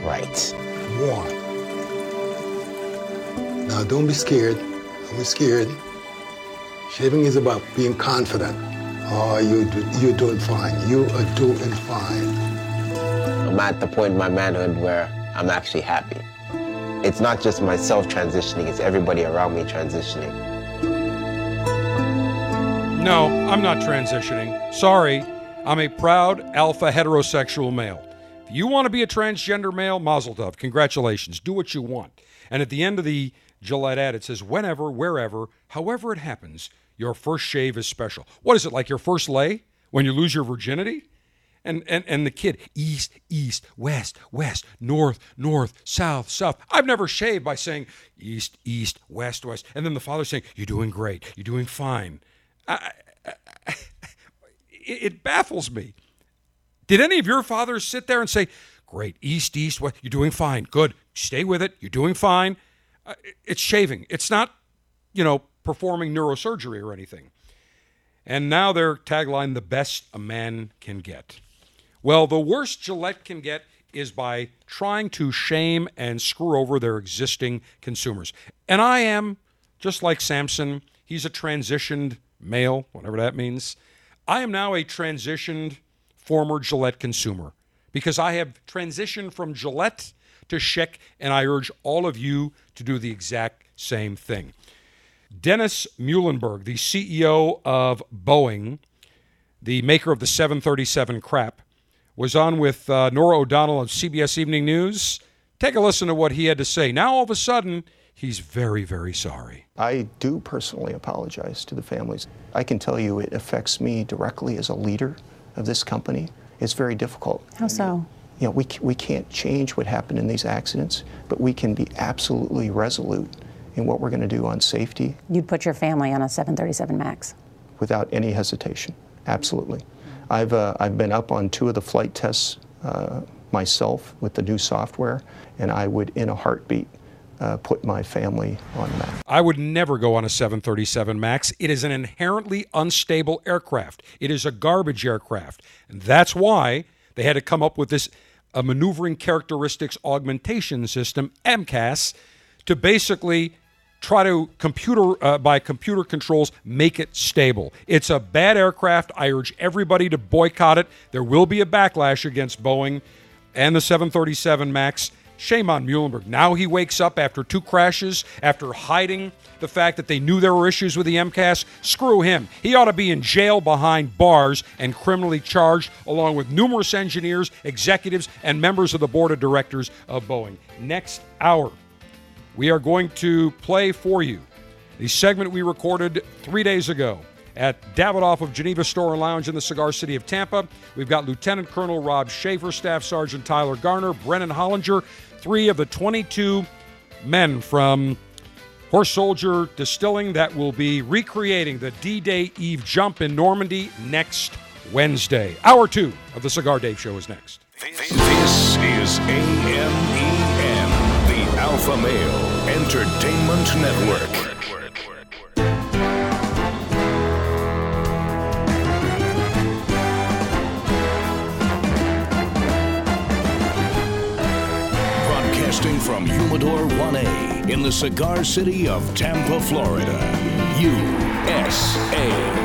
Right. One. Now don't be scared. Don't be scared. Shaving is about being confident. Oh, you do, you're doing fine. You are doing fine. I'm at the point in my manhood where I'm actually happy. It's not just myself transitioning, it's everybody around me transitioning. No, I'm not transitioning. Sorry, I'm a proud alpha heterosexual male. If you want to be a transgender male, mazel tov, congratulations. Do what you want. And at the end of the Gillette ad, it says, whenever, wherever, however it happens, your first shave is special. What is it, like your first lay when you lose your virginity? And, and, and the kid, east, east, west, west, north, north, south, south. I've never shaved by saying east, east, west, west. And then the father saying, You're doing great. You're doing fine. I, I, it baffles me. Did any of your fathers sit there and say, Great, east, east, west, you're doing fine. Good. Stay with it. You're doing fine. Uh, it's shaving. It's not, you know, performing neurosurgery or anything. And now their tagline, the best a man can get. Well, the worst Gillette can get is by trying to shame and screw over their existing consumers. And I am, just like Samson, he's a transitioned male, whatever that means. I am now a transitioned former Gillette consumer because I have transitioned from Gillette to Schick, and I urge all of you to do the exact same thing. Dennis Muilenburg, the CEO of Boeing, the maker of the 737 crap, was on with uh, Norah O'Donnell of CBS Evening News. Take a listen to what he had to say. Now, all of a sudden, he's very, very sorry. I do personally apologize to the families. I can tell you it affects me directly as a leader of this company. It's very difficult. How so? You know, we, we can't change what happened in these accidents, but we can be absolutely resolute in what we're going to do on safety. You'd put your family on a 737 MAX? Without any hesitation, absolutely. I've, uh, I've been up on two of the flight tests uh, myself with the new software, and I would, in a heartbeat, uh, put my family on the map. I would never go on a 737 MAX. It is an inherently unstable aircraft. It is a garbage aircraft. And that's why they had to come up with this a maneuvering characteristics augmentation system, MCAS, to basically try to computer uh, by computer controls make it stable. It's a bad aircraft. I urge everybody to boycott it. There will be a backlash against Boeing and the 737 Max. Shame on Muilenburg. Now he wakes up after two crashes, after hiding the fact that they knew there were issues with the MCAS. Screw him. He ought to be in jail behind bars and criminally charged, along with numerous engineers, executives, and members of the board of directors of Boeing. Next hour, we are going to play for you the segment we recorded three days ago at Davidoff of Geneva Store and Lounge in the cigar city of Tampa. We've got Lieutenant Colonel Rob Schaefer, Staff Sergeant Tyler Garner, Brennan Hollinger, three of the 22 men from Horse Soldier Distilling that will be recreating the D Day Eve jump in Normandy next Wednesday. Hour two of the Cigar Dave Show is next. This is AMEN, the Alpha Male Entertainment Network. Broadcasting from Humidor 1A in the cigar city of Tampa, Florida. USA.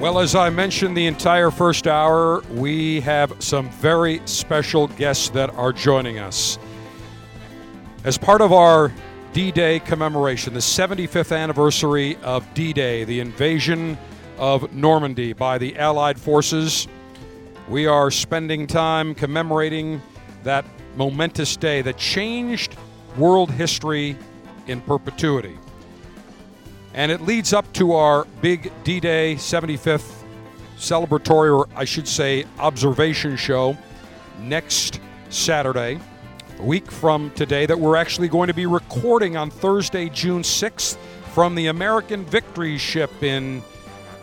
Well, as I mentioned the entire first hour, we have some very special guests that are joining us. As part of our D Day commemoration, the 75th anniversary of D Day, the invasion of Normandy by the Allied forces, we are spending time commemorating that momentous day that changed world history in perpetuity. And it leads up to our big D Day 75th celebratory, or I should say, observation show next Saturday, a week from today, that we're actually going to be recording on Thursday, June 6th, from the American Victory ship in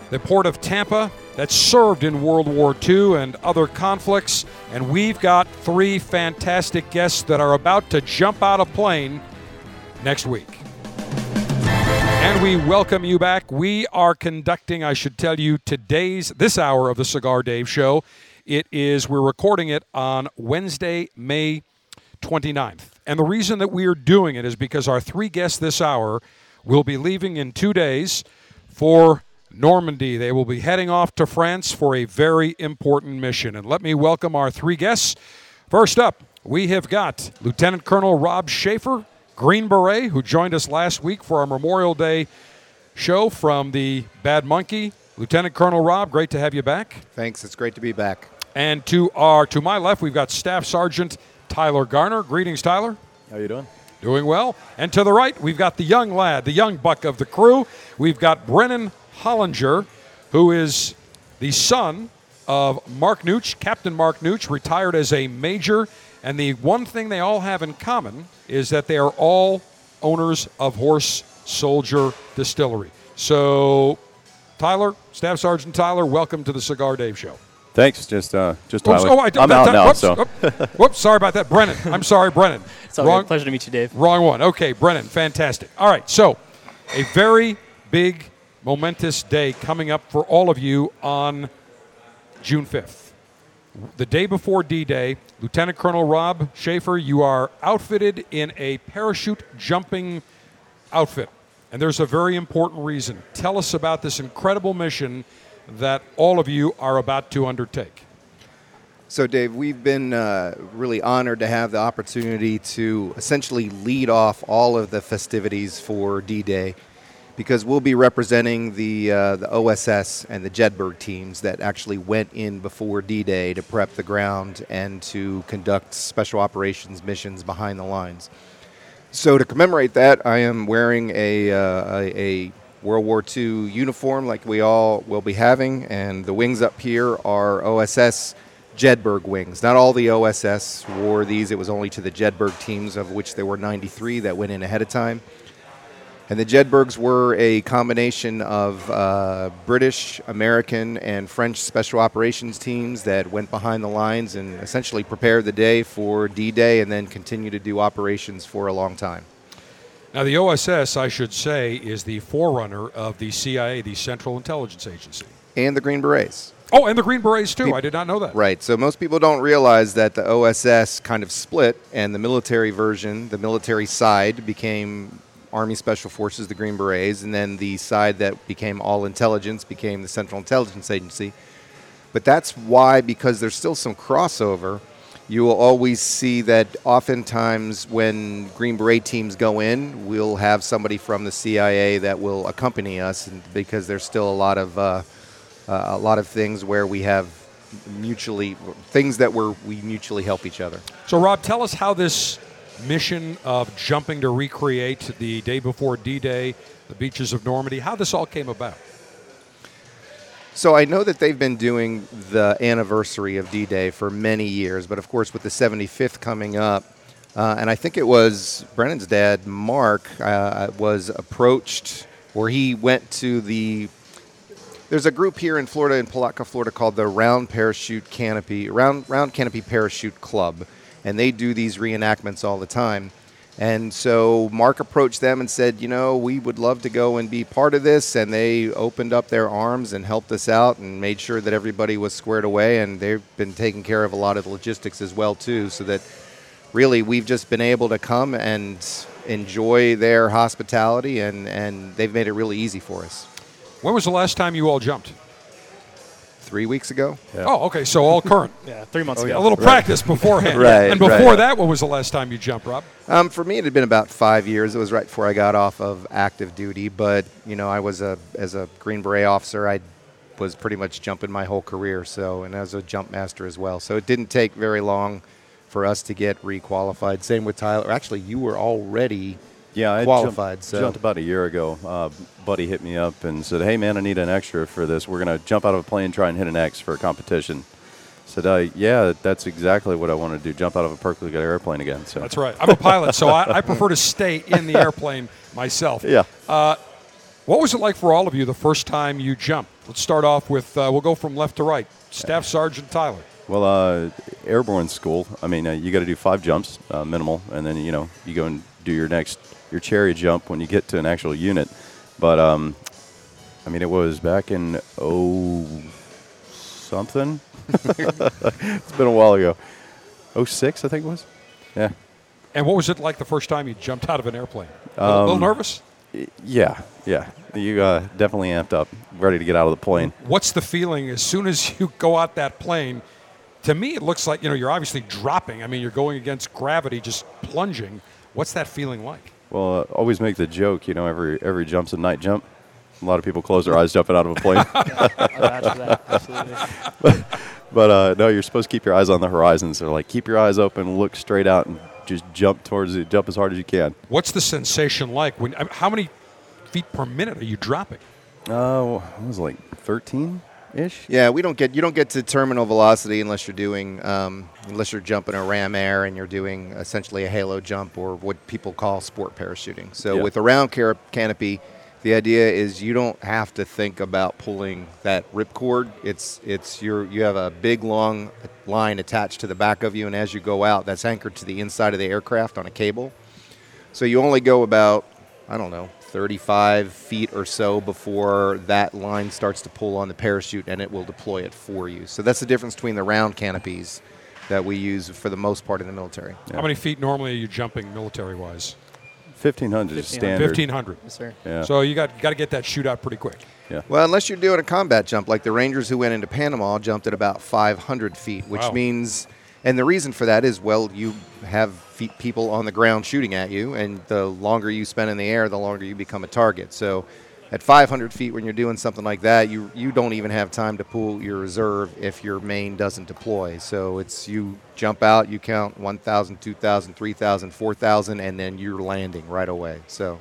the port of Tampa that served in World War II and other conflicts. And we've got three fantastic guests that are about to jump out of plane next week. And we welcome you back. We are conducting, I should tell you, today's, this hour of the Cigar Dave Show. It is, we're recording it on Wednesday, May 29th. And the reason that we are doing it is because our three guests this hour will be leaving in two days for Normandy. They will be heading off to France for a very important mission. And let me welcome our three guests. First up, we have got Lieutenant Colonel Rob Schaefer, Green Beret, who joined us last week for our Memorial Day show from the Bad Monkey. Lieutenant Colonel Rob, great to have you back. Thanks. It's great to be back. And to our to my left, we've got Staff Sergeant Tyler Garner. Greetings, Tyler. How you doing? Doing well. And to the right, we've got the young lad, the young buck of the crew. We've got Brennan Hollinger, who is the son of Mark Nutsch, Captain Mark Nutsch, retired as a major. And the one thing they all have in common is that they are all owners of Horse Soldier Distillery. So, Tyler, Staff Sergeant Tyler, welcome to the Cigar Dave Show. Thanks. Just, uh, just Oops, oh, I, I'm that- out that- now, whoops, so. whoop- whoops, sorry about that, Brennan. I'm sorry, Brennan. <laughs> It's all good. Pleasure to meet you, Dave. Wrong one. Okay, Brennan, fantastic. All right, so a very big, momentous day coming up for all of you on June 5th. The day before D Day, Lieutenant Colonel Rob Schaefer, you are outfitted in a parachute jumping outfit. And there's a very important reason. Tell us about this incredible mission that all of you are about to undertake. So, Dave, we've been uh, really honored to have the opportunity to essentially lead off all of the festivities for D Day because we'll be representing the, uh, the OSS and the Jedburgh teams that actually went in before D Day to prep the ground and to conduct special operations missions behind the lines. So, to commemorate that, I am wearing a, uh, a World War II uniform like we all will be having, and the wings up here are OSS Jedburgh wings. Not all the OSS wore these, it was only to the Jedburgh teams, of which there were 93 that went in ahead of time. And the Jedburghs were a combination of uh, British, American, and French special operations teams that went behind the lines and essentially prepared the day for D Day and then continue to do operations for a long time. Now, the OSS, I should say, is the forerunner of the CIA, the Central Intelligence Agency. And the Green Berets. Oh, and the Green Berets, too. I did not know that. Right. So most people don't realize that the OSS kind of split, and the military version, the military side, became Army Special Forces, the Green Berets, and then the side that became all intelligence became the Central Intelligence Agency. But that's why, because there's still some crossover, you will always see that oftentimes when Green Beret teams go in, we'll have somebody from the CIA that will accompany us, because there's still a lot of uh, uh, a lot of things where we have mutually things that we're, we mutually help each other. So, Rob, tell us how this mission of jumping to recreate the day before D Day, the beaches of Normandy, how this all came about. So I know that they've been doing the anniversary of D-Day for many years, but of course with the 75th coming up, uh, and I think it was Brennan's dad, Mark, uh, was approached, or he went to the. There's a group here in Florida, in Palatka, Florida, called the Round Parachute Canopy, Round Round Canopy Parachute Club, and they do these reenactments all the time. And so Mark approached them and said, you know, we would love to go and be part of this. And they opened up their arms and helped us out and made sure that everybody was squared away. And they've been taking care of a lot of the logistics as well, too. So that really we've just been able to come and enjoy their hospitality, and, and they've made it really easy for us. When was the last time you all jumped? Three weeks ago. Oh, okay, so all current. <laughs> yeah, three months ago. A ago. little practice beforehand. <laughs> Right, And before right. that, when was the last time you jumped, Rob? Um, for me, it had been about five years. It was right before I got off of active duty. But you know, I was a as a Green Beret officer. I was pretty much jumping my whole career. So, and as a jump master as well. So it didn't take very long for us to get requalified. Same with Tyler. Actually, you were already Yeah, I qualified. Jumped, so jumped about a year ago. Uh, buddy hit me up and said, "Hey, man, I need an extra for this. We're gonna jump out of a plane, try and hit an X for a competition." Said, uh, "Yeah, that's exactly what I want to do. Jump out of a perfectly good airplane again." So That's right. I'm a pilot, so I, I prefer to stay in the airplane myself. Yeah. Uh, what was it like for all of you the first time you jumped? Let's start off with, uh, we'll go from left to right. Staff Sergeant Tyler. Well, uh, airborne school. I mean, uh, you got to do five jumps, uh, minimal, and then you know you go and do your next your cherry jump when you get to an actual unit. But um, I mean, it was back in oh something. <laughs> it's been a while ago. Oh six, I think it was. Yeah. And what was it like the first time you jumped out of an airplane? A little, little Um, nervous? Yeah, yeah. You uh, definitely amped up, ready to get out of the plane. What's the feeling as soon as <laughs> you go out that plane? To me, it looks like you know you're obviously dropping. I mean, you're going against gravity, just plunging. What's that feeling like? Well, uh, always make the joke, you know, every every jump's a night jump. A lot of people close their eyes jumping out of a plane. <laughs> but <laughs> but uh, no, you're supposed to keep your eyes on the horizon. So like, keep your eyes open, look straight out, and just jump towards it. Jump as hard as you can. What's the sensation like when? uh, How many feet per minute are you dropping? Oh, uh, it was like 13 ish. Yeah, we don't get you don't get to terminal velocity unless you're doing um, unless you're jumping a ram air and you're doing essentially a halo jump or what people call sport parachuting. So Yeah. with a round car- canopy, the idea is you don't have to think about pulling that ripcord. It's it's your you have a big long line attached to the back of you, and as you go out, that's anchored to the inside of the aircraft on a cable. So you only go about, I don't know, 35 feet or so before that line starts to pull on the parachute and it will deploy it for you. So that's the difference between the round canopies that we use for the most part in the military. How many feet normally are you jumping military-wise? 1500 is standard. Fifteen hundred. Yes, sir. Yeah. So you got got to get that shootout pretty quick. Yeah. Well, unless you're doing a combat jump, like the Rangers who went into Panama jumped at about 500 feet, which Wow. means, and the reason for that is, well, you have fe- people on the ground shooting at you, and the longer you spend in the air, the longer you become a target. So, at 500 feet, when you're doing something like that, you you don't even have time to pull your reserve if your main doesn't deploy. So it's you jump out, you count 1,000, 2,000, 3,000, 4,000, and then you're landing right away. So.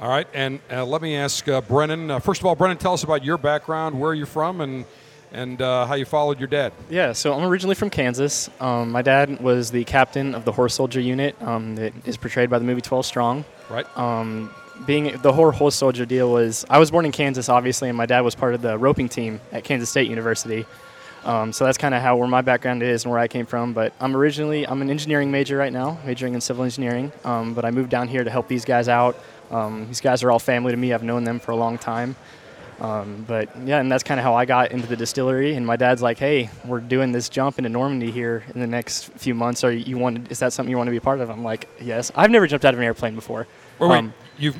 All right, and uh, let me ask uh, Brennan. Uh, first of all, Brennan, tell us about your background, where you're from, and and uh, how you followed your dad. Yeah, so I'm originally from Kansas. Um, my dad was the captain of the horse soldier unit um, that is portrayed by the movie 12 Strong. Right. Um, being the whole horse soldier deal was, I was born in Kansas, obviously, and my dad was part of the roping team at Kansas State University. Um, so that's kind of how where my background is and where I came from. But I'm originally I'm an engineering major right now, majoring in civil engineering. Um, but I moved down here to help these guys out. Um, these guys are all family to me. I've known them for a long time. Um, but yeah, and that's kind of how I got into the distillery. And my dad's like, "Hey, we're doing this jump into Normandy here in the next few months. Are you want? Is that something you want to be a part of?" I'm like, "Yes." I've never jumped out of an airplane before. Wait, wait, Um, you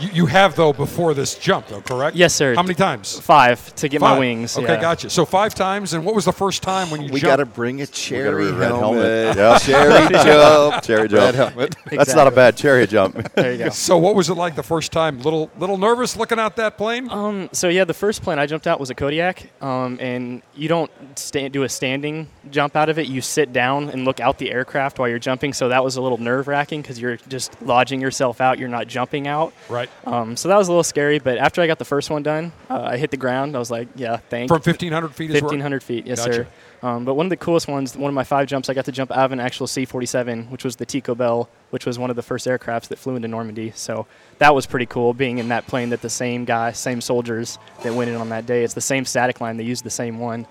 you you have though before this jump though, correct? Yes, sir. How many times? Five to get my Five. wings. Okay, yeah. gotcha. So five times, and what was the first time when you We jumped? got to bring a cherry red helmet. helmet. <laughs> Yeah. Cherry <laughs> jump. Cherry Red jump. helmet. <laughs> That's not a bad cherry jump. There you go. So what was it like the first time? Little little nervous looking out that plane? Um, so yeah, the first plane I jumped out was a Kodiak, um, and you don't sta- do a standing jump out of it. You sit down and look out the aircraft while you're jumping. So that was a little nerve wracking because you're just lodging yourself out. You're not jumping out. Right. Um, so that was a little scary. But after I got the first one done, uh, I hit the ground. I was like, yeah, thank. From 1,500 feet is 1,500 feet, yes, Gotcha. sir. Um, but one of the coolest ones, one of my five jumps, I got to jump out of an actual C-47, which was the Tico Belle, which was one of the first aircrafts that flew into Normandy. So that was pretty cool, being in that plane that the same guy, same soldiers that went in on that day. It's the same static line. They used the same one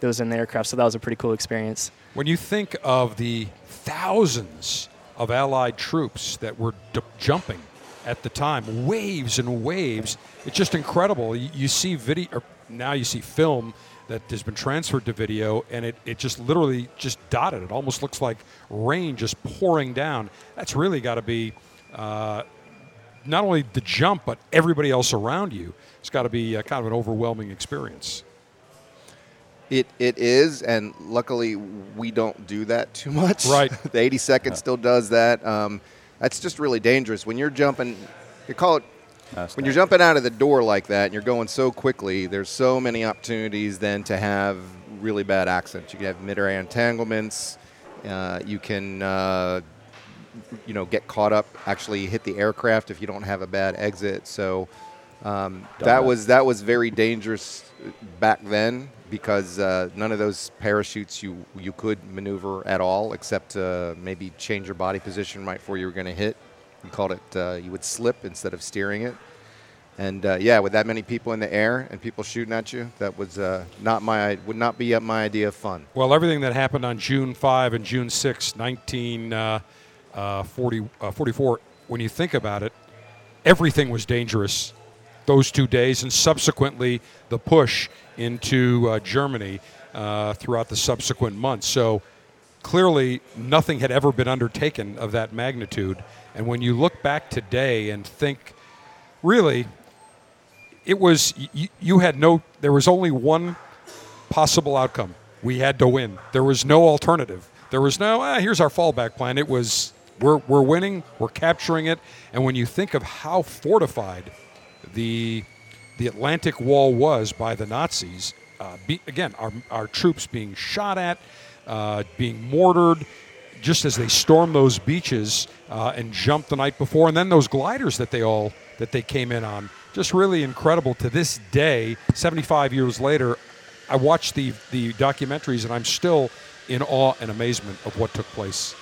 that was in the aircraft. So that was a pretty cool experience. When you think of the thousands of Allied troops that were d- jumping at the time, waves and waves, it's just incredible. You, you see video, or now you see film that has been transferred to video, and it, it just literally just dotted. It almost looks like rain just pouring down. That's really got to be uh, not only the jump, but everybody else around you. It's got to be uh, kind of an overwhelming experience. It it is, and luckily we don't do that too much. Right. <laughs> the 82nd still does that. Um, that's just really dangerous when you're jumping. You call it when you're jumping out of the door like that, and you're going so quickly. There's so many opportunities then to have really bad accidents. You can have mid-air entanglements. Uh, you can. Uh, you know, get caught up, actually hit the aircraft if you don't have a bad exit. So um, that that. was that was very dangerous back then because uh, none of those parachutes you you could maneuver at all except uh, maybe change your body position right before you were going to hit. You called it uh, you would slip instead of steering it. And uh, yeah, with that many people in the air and people shooting at you, that was uh, not my would not be my idea of fun. Well, everything that happened on June 5 and June 6, 1944, uh, when you think about it, everything was dangerous those two days, and subsequently the push into uh, Germany uh, throughout the subsequent months. So clearly nothing had ever been undertaken of that magnitude. And when you look back today and think, really, it was you, you had no. There was only one possible outcome. We had to win. There was no alternative. There was no. Ah, here's our fallback plan. It was we're we're winning. We're capturing it. And when you think of how fortified the the Atlantic Wall was by the Nazis, uh, be, again, our our troops being shot at, uh, being mortared. Just as they stormed those beaches uh, and jumped the night before, and then those gliders that they all that they came in on, just really incredible. To this day, 75 years later, I watch the the documentaries and I'm still in awe and amazement of what took place.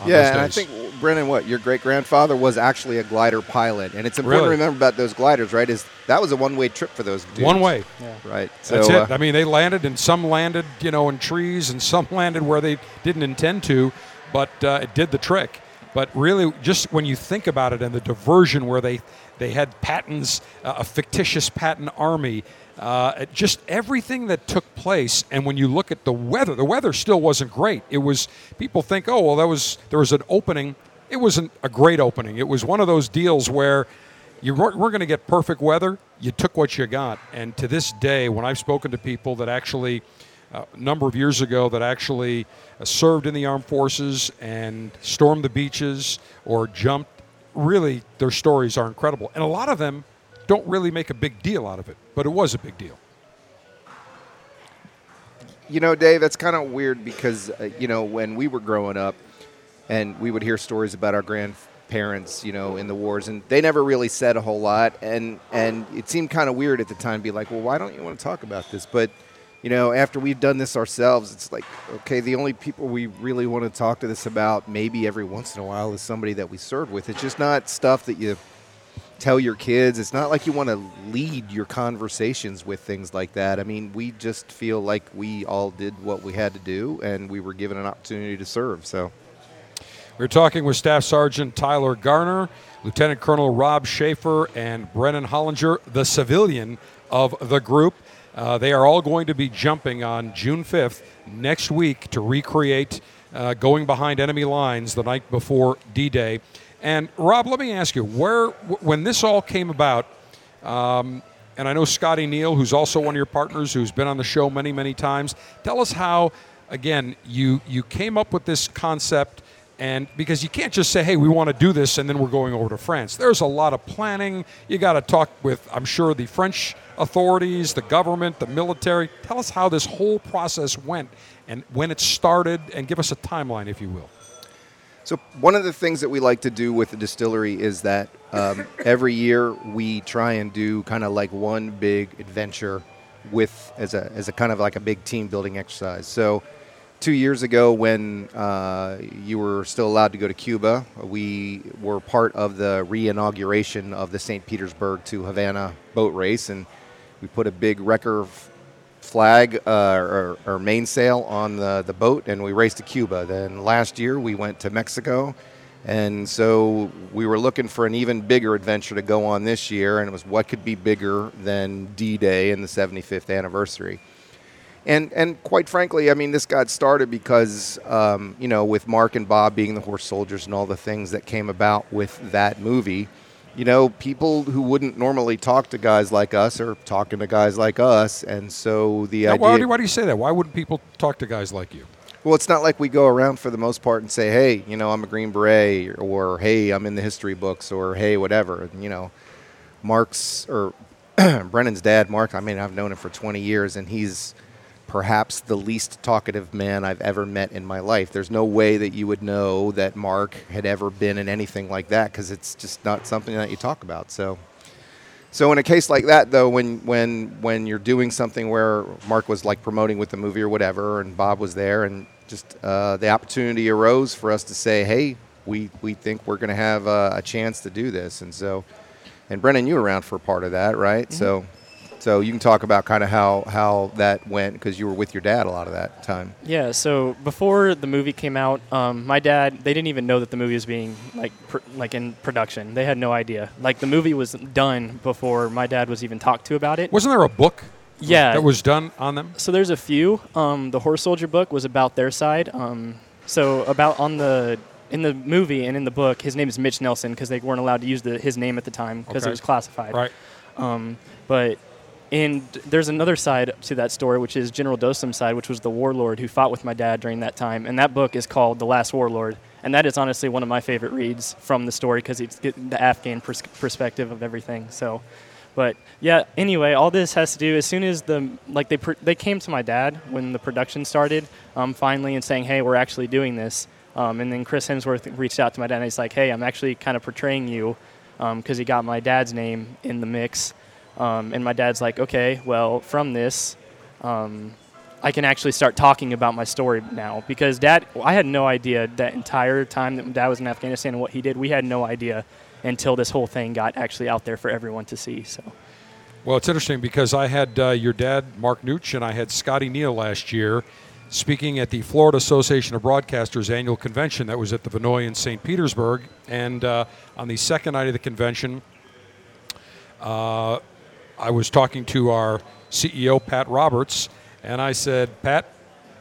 On Yeah, and I think Brennan, what your great grandfather was actually a glider pilot, and it's important Really? to remember about those gliders, right? Is that was a one-way trip for those dudes. One way. right? So That's uh, it. I mean, they landed, and some landed, you know, in trees, and some <laughs> landed where they didn't intend to, but uh, it did the trick. But really, just when you think about it, and the diversion where they they had Patton's, uh, a fictitious patent army, uh, just everything that took place. And when you look at the weather, the weather still wasn't great. It was people think, oh well, that was there was an opening. It wasn't a great opening. It was one of those deals where you weren't, weren't going to get perfect weather. You took what you got. And to this day, when I've spoken to people that actually, uh, a number of years ago, that actually uh, served in the armed forces and stormed the beaches or jumped, really, their stories are incredible. And a lot of them don't really make a big deal out of it, but it was a big deal. you know, Dave, that's kind of weird because uh, you know when we were growing up, and we would hear stories about our grandparents, you know, in the wars, and they never really said a whole lot, and and it seemed kind of weird at the time, to be like, well, why don't you want to talk about this? But you know, after we've done this ourselves, it's like, okay, the only people we really want to talk to this about, maybe every once in a while, is somebody that we served with. It's just not stuff that you tell your kids. It's not like you want to lead your conversations with things like that. I mean, we just feel like we all did what we had to do and we were given an opportunity to serve. So, We're talking with Staff Sergeant Tyler Garner, Lieutenant Colonel Rob Schaefer, and Brennan Hollinger, the civilian of the group. Uh, they are all going to be jumping on June 5th next week to recreate uh, going behind enemy lines the night before D Day. And Rob, let me ask you, where when this all came about, um, and I know Scotty Neal, who's also one of your partners, who's been on the show many, many times. Tell us how, again, you you came up with this concept, and because you can't just say, "Hey, we want to do this," and then we're going over to France. There's a lot of planning. You got to talk with, I'm sure, the French authorities, the government, the military. Tell us how this whole process went and when it started, and give us a timeline, if you will. So one of the things that we like to do with the distillery is that um, <laughs> every year we try and do kind of like one big adventure with as a as a kind of like a big team building exercise. So two years ago, when uh, you were still allowed to go to Cuba, we were part of the re-inauguration of the St. Petersburg to Havana boat race, and we put a big wrecker flag uh, or, or mainsail on the, the boat and we raced to Cuba. Then last year we went to Mexico. And so we were looking for an even bigger adventure to go on this year, and it was what could be bigger than D Day and the 75th anniversary. And, and quite frankly, I mean, this got started because, um, you know, with Mark and Bob being the horse soldiers and all the things that came about with that movie, you know, people who wouldn't normally talk to guys like us are talking to guys like us. And so the Now, idea. why, do, why do you say that? Why wouldn't people talk to guys like you? Well, it's not like we go around for the most part and say, "Hey, you know, I'm a Green Beret," or "Hey, I'm in the history books," or "Hey, whatever." And, you know, Mark's or <clears throat> Brennan's dad, Mark. I mean, I've known him for 20 years, and he's perhaps the least talkative man I've ever met in my life. There's no way that you would know that Mark had ever been in anything like that because it's just not something that you talk about. So. So in a case like that, though, when when when you're doing something where Mark was like promoting with the movie or whatever, and Bob was there, and just uh, the opportunity arose for us to say, "Hey, we we think we're going to have a, a chance to do this," and so, and Brennan, you were around for a part of that, right? So, so you can talk about kind of how how that went because you were with your dad a lot of that time. Yeah, so before the movie came out, um, my dad they didn't even know that the movie was being like pr- like in production. They had no idea. Like the movie was done before my dad was even talked to about it. Wasn't there a book Yeah. that was done on them. So there's a few. Um, the Horse Soldier book was about their side. Um, so about on the in the movie and in the book, his name is Mitch Nelson because they weren't allowed to use the, his name at the time because Okay. it was classified. Right. Um, but and there's another side to that story, which is General Dostum's side, which was the warlord who fought with my dad during that time. And that book is called The Last Warlord. And that is honestly one of my favorite reads from the story because it's the Afghan pers- perspective of everything. So, but yeah. Anyway, all this has to do as soon as the like they pr- they came to my dad when the production started, um, finally, and saying, "Hey, we're actually doing this." Um, and then Chris Hemsworth reached out to my dad and he's like, "Hey, I'm actually kind of portraying you," because he got my dad's name in the mix. Um, and my dad's like, "Okay, well, from this." Um, I can actually start talking about my story now because dad, I had no idea that entire time that dad was in Afghanistan and what he did. We had no idea until this whole thing got actually out there for everyone to see. So, Well, it's interesting because I had uh, your dad, Mark Nutsch, and I had Scotty Neal last year speaking at the Florida Association of Broadcasters annual convention that was at the Vinoy in St. Petersburg. And uh, on the second night of the convention, uh, I was talking to our CEO, Pat Roberts, and I said, Pat,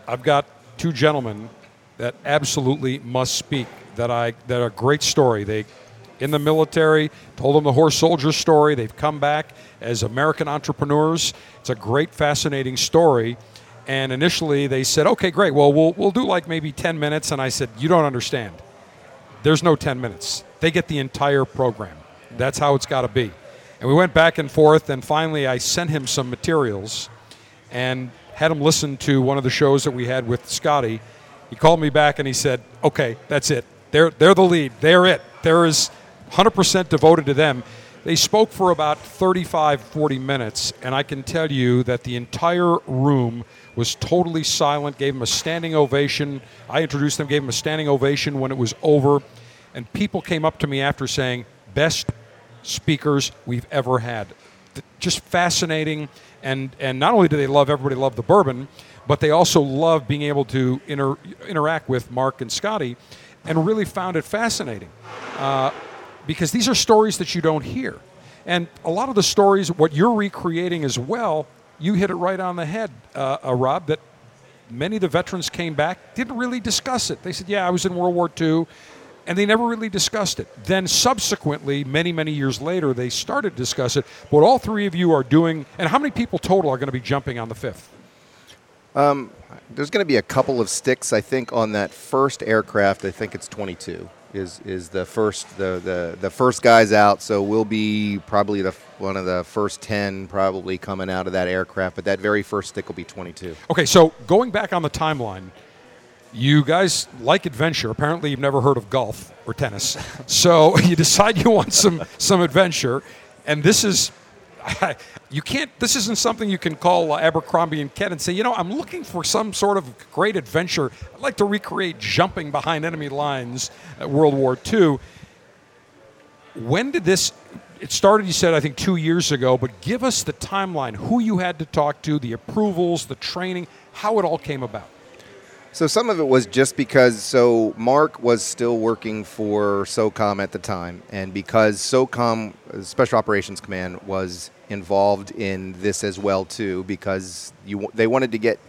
I've got two gentlemen that absolutely must speak that I that are great story. They in the military, told them the horse soldier story. They've come back as American entrepreneurs. It's a great, fascinating story. And initially they said, okay, great. Well, we'll, we'll do like maybe 10 minutes. And I said, you don't understand. There's no 10 minutes. They get the entire program. That's how it's got to be. And we went back and forth. And finally, I sent him some materials and had him listen to one of the shows that we had with Scotty. He called me back and he said, okay, that's it. They're, they're the lead. They're it. There is 100% devoted to them. They spoke for about 35, 40 minutes, and I can tell you that the entire room was totally silent, gave them a standing ovation. I introduced them, gave them a standing ovation when it was over, and people came up to me after saying, best speakers we've ever had. Just fascinating, and, and not only do they love, everybody love the bourbon, but they also love being able to inter- interact with Mark and Scotty and really found it fascinating. Uh, because these are stories that you don't hear. And a lot of the stories, what you're recreating as well, you hit it right on the head, uh, uh, Rob, that many of the veterans came back, didn't really discuss it. They said, Yeah, I was in World War II, and they never really discussed it. Then, subsequently, many, many years later, they started to discuss it. But all three of you are doing, and how many people total are going to be jumping on the fifth? Um, there's going to be a couple of sticks, I think, on that first aircraft. I think it's 22 is is the first the, the, the first guys out. So we'll be probably the one of the first 10 probably coming out of that aircraft. But that very first stick will be 22. Okay, so going back on the timeline, you guys like adventure. Apparently, you've never heard of golf or tennis. so <laughs> you decide you want some some adventure, and this is. <laughs> You can't. This isn't something you can call uh, Abercrombie and Kent and say, you know, I'm looking for some sort of great adventure. I'd like to recreate jumping behind enemy lines at World War II. When did this? It started, you said, I think two years ago. But give us the timeline. Who you had to talk to, the approvals, the training, how it all came about. So some of it was just because so Mark was still working for SOCOM at the time, and because SOCOM uh, Special Operations Command was involved in this as well too, because you they wanted to get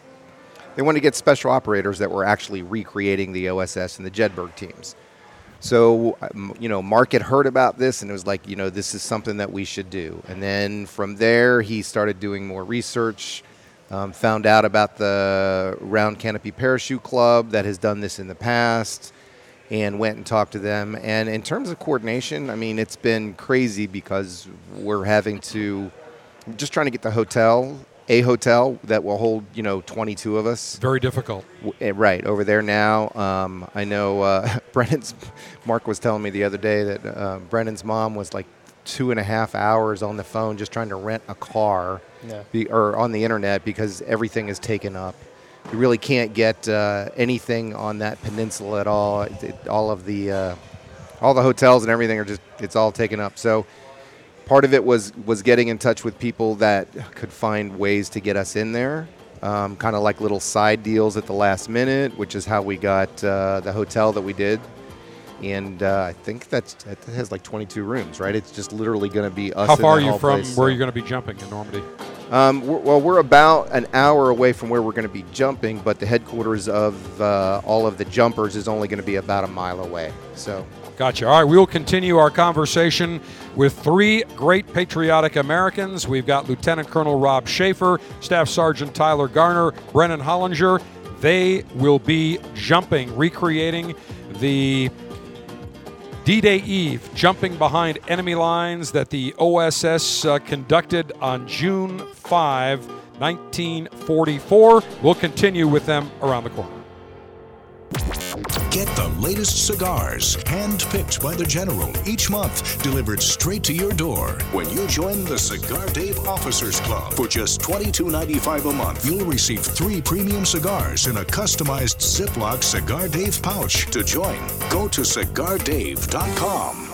they wanted to get special operators that were actually recreating the OSS and the Jedburgh teams. So, um, you know, Mark had heard about this and it was like, you know, this is something that we should do. And then from there, he started doing more research, um, found out about the Round Canopy Parachute Club that has done this in the past, and went and talked to them. And in terms of coordination, I mean, it's been crazy because we're having to just trying to get the hotel, a hotel that will hold, you know, 22 of us. Very difficult. Eh, Right over there now. Um, I know uh, <laughs> Brennan's. Mark was telling me the other day that uh, Brennan's mom was like two and a half hours on the phone just trying to rent a car, Yeah. be, or on the internet because everything is taken up. You really can't get uh, anything on that peninsula at all. It, it- all of the uh, all the hotels and everything are just it's all taken up. So part of it was was getting in touch with people that could find ways to get us in there um, kind of like little side deals at the last minute which is how we got uh, the hotel that we did and uh, i think that's it has like 22 rooms right it's just literally going to be us How far are you from place, where so- you're going to be jumping in Normandy? Um, we're, well, we're about an hour away from where we're going to be jumping, but the headquarters of uh, all of the jumpers is only going to be about a mile away. So, Gotcha. All right, we will continue our conversation with three great patriotic Americans. We've got Lieutenant Colonel Rob Schaefer, Staff Sergeant Tyler Garner, Brennan Hollinger. They will be jumping, recreating the D Day Eve, jumping behind enemy lines that the OSS uh, conducted on June 5, 1944. We'll continue with them around the corner. Get the latest cigars, hand-picked by the General each month, delivered straight to your door. When you join the Cigar Dave Officers Club for just $22.95 a month, you'll receive three premium cigars in a customized Ziploc Cigar Dave pouch. To join, go to cigardave.com.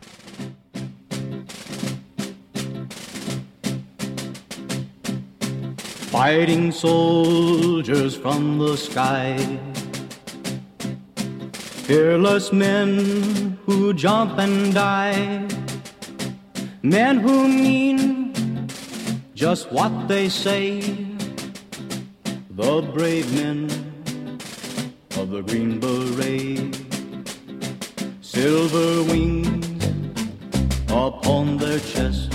Fighting soldiers from the sky. Fearless men who jump and die. Men who mean just what they say. The brave men of the Green Beret. Silver wings upon their chest.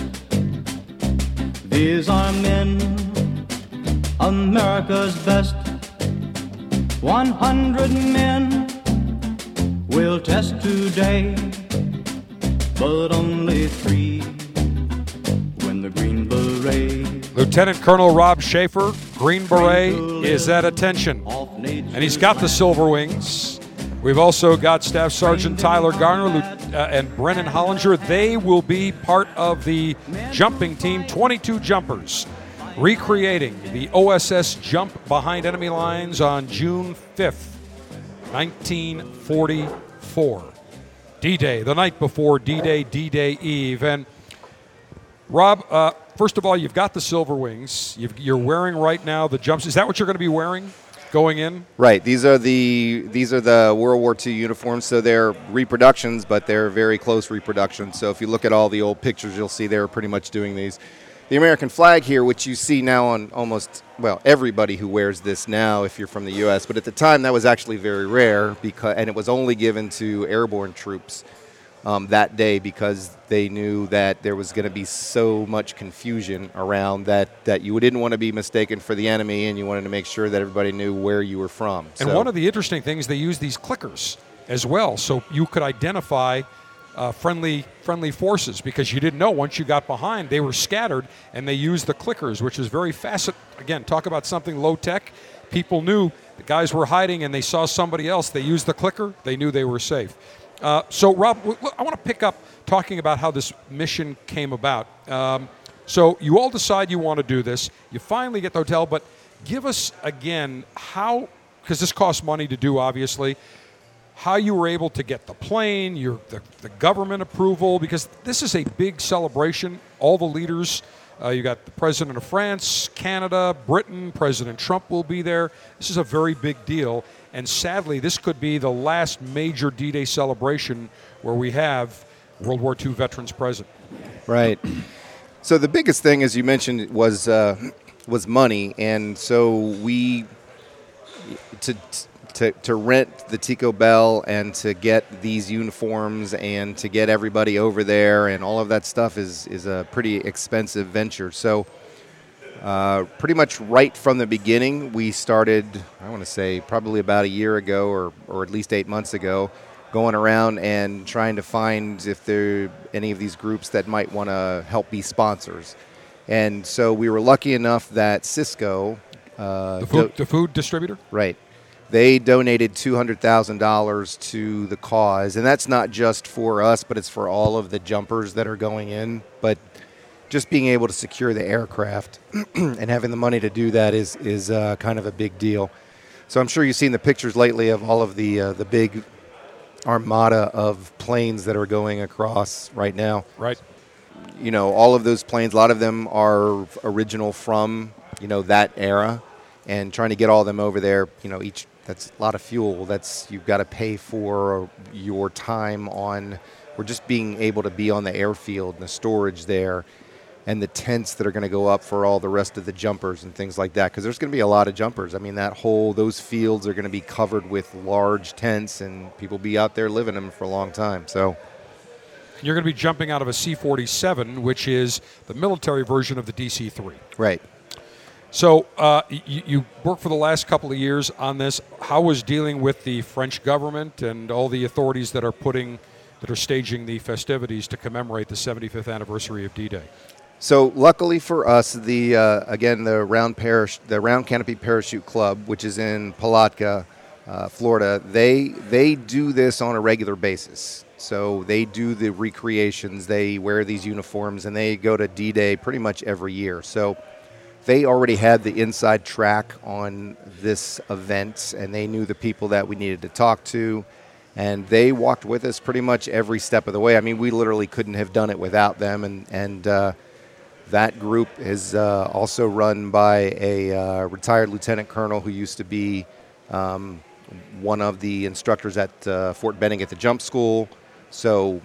These are men, America's best. 100 men will test today, but only three when the Green Beret. Lieutenant Colonel Rob Schaefer, Green Beret, is at attention. And he's got the Silver Wings. We've also got Staff Sergeant Tyler Garner uh, and Brennan Hollinger. They will be part of the jumping team, 22 jumpers, recreating the OSS jump behind enemy lines on June 5th, 1944. D Day, the night before D Day, D Day Eve. And Rob, uh, first of all, you've got the Silver Wings. You've, you're wearing right now the jumps. Is that what you're going to be wearing going in? Right. These are the these are the World War II uniforms. So they're reproductions, but they're very close reproductions. So if you look at all the old pictures, you'll see they're pretty much doing these. The American flag here, which you see now on almost well everybody who wears this now, if you're from the U.S. But at the time, that was actually very rare because and it was only given to airborne troops um, that day because they knew that there was going to be so much confusion around that that you didn't want to be mistaken for the enemy, and you wanted to make sure that everybody knew where you were from. And So- one of the interesting things, they use these clickers as well, so you could identify uh, friendly friendly forces because you didn't know once you got behind they were scattered, and they used the clickers, which is very facet. Again, talk about something low tech. People knew the guys were hiding, and they saw somebody else. They used the clicker. They knew they were safe. Uh, so, Rob, I want to pick up talking about how this mission came about. Um, so, you all decide you want to do this. You finally get the hotel, but give us again how, because this costs money to do, obviously, how you were able to get the plane, your the, the government approval, because this is a big celebration. All the leaders, uh, you got the president of France, Canada, Britain, President Trump will be there. This is a very big deal, and sadly, this could be the last major D-Day celebration where we have World War II veterans present. Right. So the biggest thing, as you mentioned, was uh, was money, and so we to to to rent the Tico Belle and to get these uniforms and to get everybody over there and all of that stuff is is a pretty expensive venture. So. Uh, pretty much right from the beginning, we started, I want to say probably about a year ago or, or at least eight months ago, going around and trying to find if there are any of these groups that might want to help be sponsors. And so we were lucky enough that Sysco, uh, The food, do- the food distributor? Right. They donated $200,000 to the cause. And that's not just for us, but it's for all of the jumpers that are going in. But just being able to secure the aircraft <clears throat> and having the money to do that is, is uh, kind of a big deal. So I'm sure you've seen the pictures lately of all of the, uh, the big armada of planes that are going across right now. Right. You know, all of those planes, a lot of them are original from, you know, that era. And trying to get all of them over there, you know, each, that's a lot of fuel. That's, you've got to pay for your time on, or just being able to be on the airfield and the storage there and the tents that are going to go up for all the rest of the jumpers and things like that because there's going to be a lot of jumpers i mean that whole those fields are going to be covered with large tents and people be out there living them for a long time so You're going to be jumping out of a C 47, which is the military version of the DC 3. right So uh, y- you worked for the last couple of years on this. How was dealing with the French government and all the authorities that are putting, that are staging the festivities to commemorate the 75th anniversary of D-Day? So luckily for us, the uh, again the round parish, the round canopy parachute club, which is in Palatka, uh, Florida, they they do this on a regular basis. So they do the recreations, they wear these uniforms, and they go to D-Day pretty much every year. So they already had the inside track on this event, and they knew the people that we needed to talk to, and they walked with us pretty much every step of the way. I mean, we literally couldn't have done it without them, and and. Uh, that group is uh, also run by a uh, retired lieutenant colonel who used to be um, one of the instructors at uh, Fort Benning at the jump school. So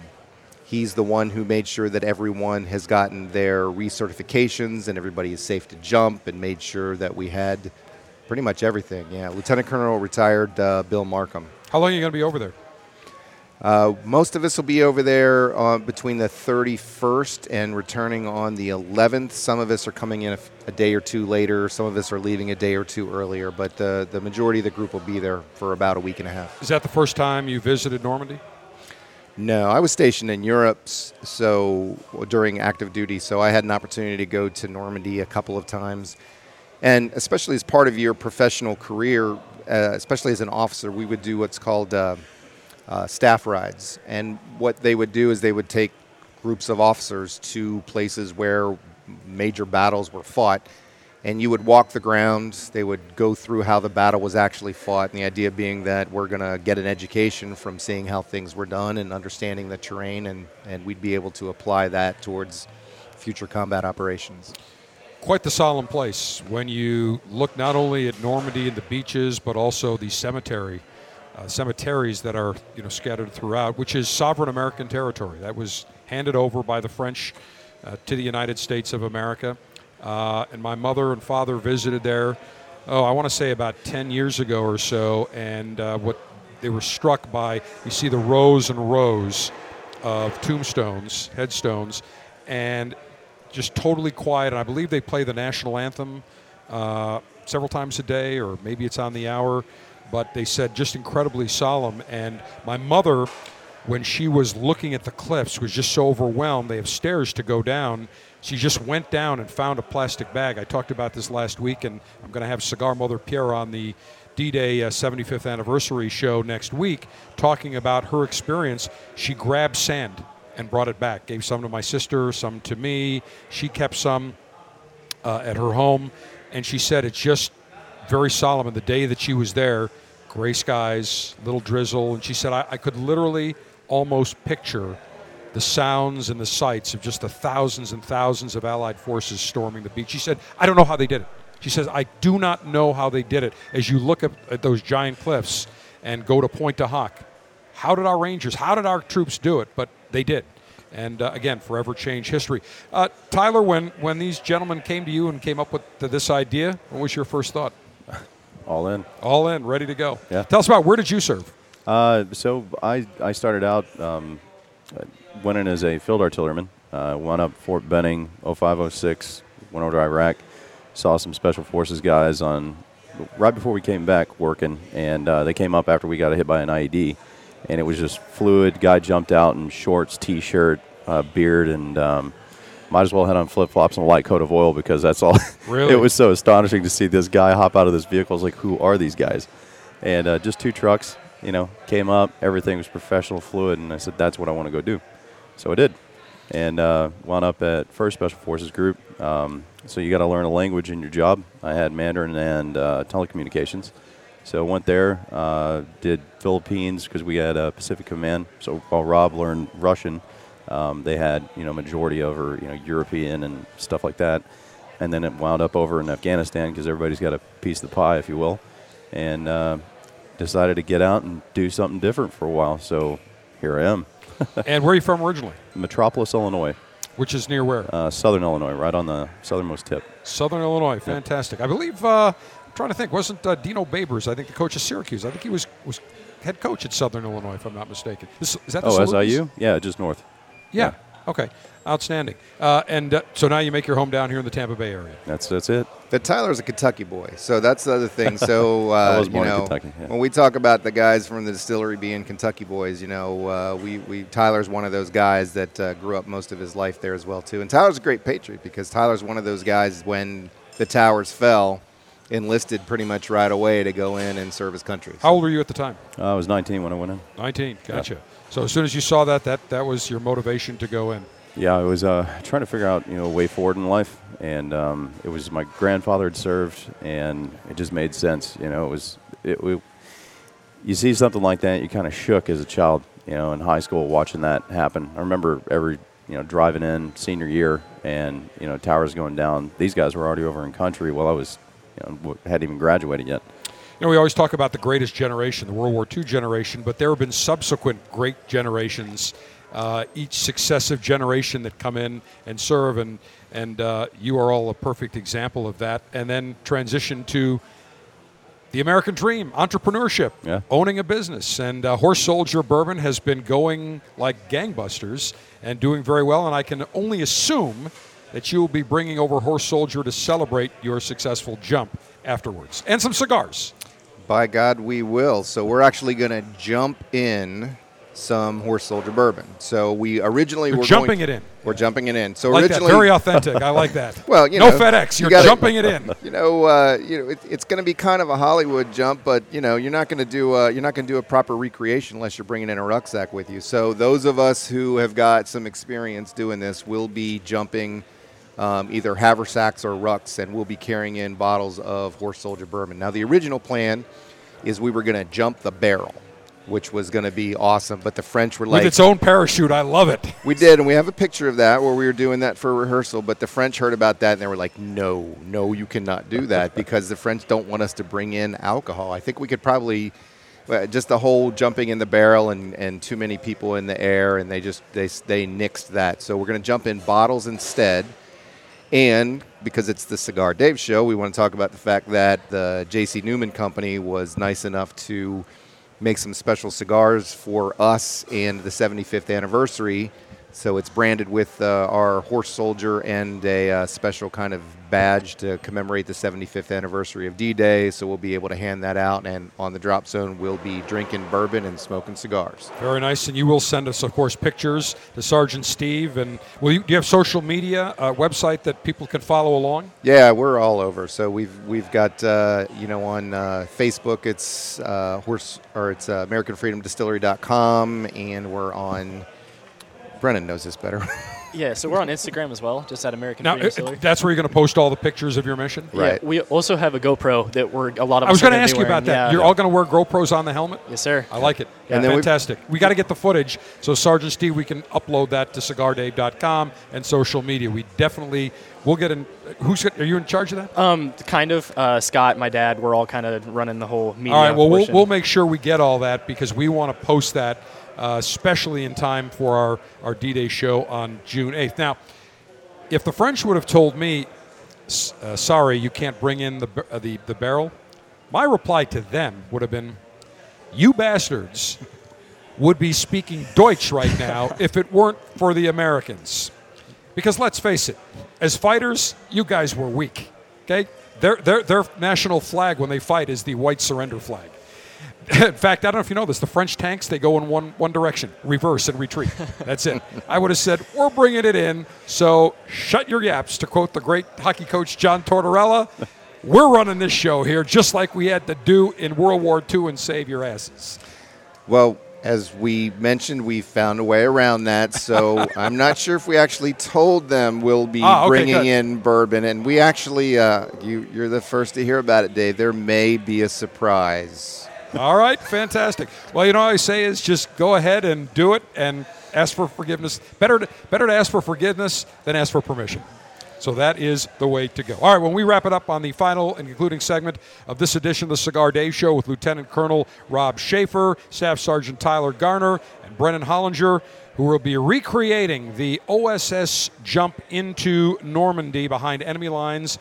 he's the one who made sure that everyone has gotten their recertifications and everybody is safe to jump and made sure that we had pretty much everything. Yeah, Lieutenant Colonel retired uh, Bill Markham. How long are you going to be over there? Uh, most of us will be over there uh, between the 31st and returning on the 11th. Some of us are coming in a day or two later. Some of us are leaving a day or two earlier. But the, the majority of the group will be there for about a week and a half. Is that the first time you visited Normandy? No, I was stationed in Europe, so during active duty, so I had an opportunity to go to Normandy a couple of times, and especially as part of your professional career, uh, especially as an officer, we would do what's called uh, uh, staff rides, and what they would do is they would take groups of officers to places where major battles were fought, and you would walk the ground. They would go through how the battle was actually fought, and the idea being that we're going to get an education from seeing how things were done and understanding the terrain, and, and we'd be able to apply that towards future combat operations. Quite the solemn place when you look not only at Normandy and the beaches, but also the cemetery, uh, cemeteries that are you know scattered throughout, which is sovereign American territory that was handed over by the French uh, to the United States of America. Uh, and my mother and father visited there. Oh, I want to say about 10 years ago or so, and uh, what they were struck by, you see the rows and rows of tombstones, headstones, and just totally quiet. And I believe they play the national anthem uh, several times a day, or maybe it's on the hour. But they said just incredibly solemn. And my mother, when she was looking at the cliffs, was just so overwhelmed. They have stairs to go down. She just went down and found a plastic bag. I talked about this last week, and I'm going to have Cigar Mother Pierre on the D-Day uh, 75th anniversary show next week, talking about her experience. She grabbed sand and brought it back. Gave some to my sister, some to me. She kept some uh, at her home, and she said it's just very solemn. And the day that she was there, gray skies, little drizzle, and she said I, I could literally almost picture the sounds and the sights of just the thousands and thousands of Allied forces storming the beach. She said, I don't know how they did it. She says, I do not know how they did it. As you look at, at those giant cliffs and go to Pointe du Hoc, how did our Rangers, how did our troops do it? But they did. and uh, again, forever change history. Uh, Tyler, when when these gentlemen came to you and came up with th- this idea, what was your first thought? All in. All in, ready to go. Yeah. Tell us about where did you serve? Uh, so I, I started out, um, went in as a field artilleryman, uh, went up Fort Benning, 0506, went over to Iraq, saw some special forces guys on, right before we came back working, and uh, they came up after we got hit by an IED, and it was just fluid. Guy jumped out in shorts, t-shirt, uh, beard, and um, might as well had on flip-flops and a light coat of oil because that's all. <laughs> Really? it was so astonishing to see this guy hop out of this vehicle. I was like, who are these guys? And uh, just two trucks, you know, came up. Everything was professional, fluid, and I said, that's what I want to go do. So I did, and uh, wound up at First Special Forces Group. Um, so you got to learn a language in your job. I had Mandarin and uh, telecommunications. So went there, uh, did Philippines because we had a Pacific Command. So while Rob learned Russian, um, they had you know majority over you know European and stuff like that. And then it wound up over in Afghanistan because everybody's got a piece of the pie, if you will. And uh, decided to get out and do something different for a while. So here I am. <laughs> and where are you from originally? Metropolis, Illinois. Which is near where? Uh, Southern Illinois, right on the southernmost tip. Southern Illinois, fantastic. I believe. Uh, I'm trying to think. Wasn't uh, Dino Babers? I think the coach of Syracuse. I think he was was head coach at Southern Illinois, if I'm not mistaken. Is, is that the oh? SIU? Yeah, just north. Yeah. Okay. Outstanding. Uh, and uh, so now you make your home down here in the Tampa Bay area. That's that's it. But Tyler's a Kentucky boy, so that's the other thing. So <laughs> I uh, was you born in know, Kentucky, yeah. when we talk about the guys from the distillery being Kentucky boys, you know, uh, we, we Tyler's one of those guys that uh, grew up most of his life there as well too. And Tyler's a great patriot because Tyler's one of those guys when the towers fell, enlisted pretty much right away to go in and serve his country. How old were you at the time? I was 19 when I went in. 19. Gotcha. So as soon as you saw that, that that was your motivation to go in. Yeah, I was uh, trying to figure out you know a way forward in life, and um, it was my grandfather had served, and it just made sense. You know, it was it. We, you see something like that, you kind of shook as a child. You know, in high school, watching that happen. I remember every you know driving in senior year, and you know towers going down. These guys were already over in country while I was you know hadn't even graduated yet. You know, we always talk about the greatest generation, the World War II generation, but there have been subsequent great generations, uh, each successive generation that come in and serve, and and uh, you are all a perfect example of that. And then transition to the American dream, entrepreneurship, Yeah. owning a business, and uh, Horse Soldier Bourbon has been going like gangbusters and doing very well. And I can only assume that you will be bringing over Horse Soldier to celebrate your successful jump afterwards, and some cigars. By God, we will. So we're actually going to jump in some horse soldier bourbon. So we originally You're were jumping going, it in. We're jumping it in. So Like that. originally, Very authentic. I like that. <laughs> well, you No know, FedEx. you You're gotta- jumping it in. <laughs> You know, uh, you know, it, it's going to be kind of a Hollywood jump, but you know, you're not going to do uh, you're not going to do a proper recreation unless you're bringing in a rucksack with you. So those of us who have got some experience doing this will be jumping. Um, either haversacks or rucks, and we'll be carrying in bottles of Horse Soldier bourbon. Now, the original plan is we were going to jump the barrel, which was going to be awesome, but the French were like, With its own parachute. I love it. we did, and we have a picture of that where we were doing that for rehearsal. But the French heard about that and they were like, "No, no, you cannot do that <laughs> because the French don't want us to bring in alcohol." I think we could probably uh, just the whole jumping in the barrel and, and too many people in the air, and they just they they nixed that. So we're going to jump in bottles instead. And because it's the Cigar Dave show, we want to talk about the fact that the J.C. Newman Company was nice enough to make some special cigars for us and the 75th anniversary. So it's branded with uh, our horse soldier and a uh, special kind of badge to commemorate the 75th anniversary of D-Day. So we'll be able to hand that out, and on the drop zone, we'll be drinking bourbon and smoking cigars. Very nice. And you will send us, of course, pictures to Sergeant Steve. And will you, do you have social media, a website that people can follow along? Yeah, we're all over. So we've we've got uh, you know on uh, Facebook it's uh, horse or it's uh, AmericanFreedomDistillery.com, and we're on. Brennan knows this better. <laughs> Yeah, so we're on Instagram as well, just at American Now, Freedom Distillery. that's where you're going to post all the pictures of your mission? Yeah, we also have a GoPro that we're a lot of. I was going to ask you about that. You're all going to wear GoPros on the helmet? Yes, sir. I like it. Yeah. And And then fantastic. We got to get the footage. So Sergeant Steve, we can upload that to cigardave.com and social media. We definitely we'll get in. Who's are you in charge of that? Um, kind of. Uh, Scott, my dad, we're all kind of running the whole media. all right. Well, we'll, we'll make sure we get all that because we want to post that uh, especially in time for our, our D Day show on June 8th. Now, if the French would have told me, uh, sorry, you can't bring in the, uh, the, the barrel, my reply to them would have been, you bastards would be speaking Deutsch right now <laughs> if it weren't for the Americans. Because let's face it, as fighters, you guys were weak. Okay? Their, their, their national flag when they fight is the white surrender flag. <laughs> In fact, I don't know if you know this. The French tanks they go in one one direction, reverse and retreat. That's it. I would have said we're bringing it in. So shut your yaps. To quote the great hockey coach John Tortorella, we're running this show here just like we had to do in World War II and save your asses. Well, as we mentioned, we found a way around that. So <laughs> I'm not sure if we actually told them we'll be Ah, okay, bringing good. in bourbon, and we actually, uh, you, you're the first to hear about it, Dave. There may be a surprise. All right, fantastic. Well, you know, what I say is just go ahead and do it and ask for forgiveness. Better to, better to ask for forgiveness than ask for permission. So that is the way to go. All right, when we wrap it up on the final and concluding segment of this edition of the Cigar Dave Show with Lieutenant Colonel Rob Schaefer, Staff Sergeant Tyler Garner, and Brennan Hollinger, who will be recreating the OSS jump into Normandy behind enemy lines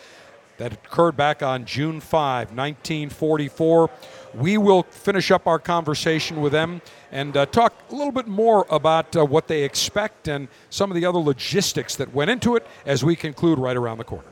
that occurred back on June 5, 1944. We will finish up our conversation with them and uh, talk a little bit more about uh, what they expect and some of the other logistics that went into it as we conclude right around the corner.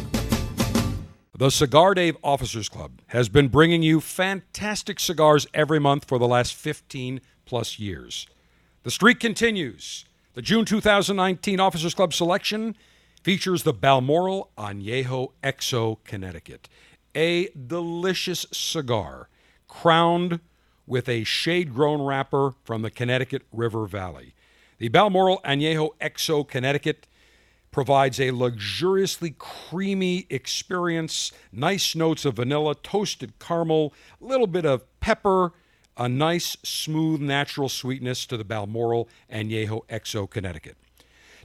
The Cigar Dave Officers Club has been bringing you fantastic cigars every month for the last 15 plus years. The streak continues. The June 2019 Officers Club selection features the Balmoral Añejo XO Connecticut, a delicious cigar crowned with a shade grown wrapper from the Connecticut River Valley. The Balmoral Añejo XO Connecticut provides a luxuriously creamy experience, nice notes of vanilla, toasted caramel, a little bit of pepper, a nice, smooth, natural sweetness to the Balmoral Añejo XO Connecticut.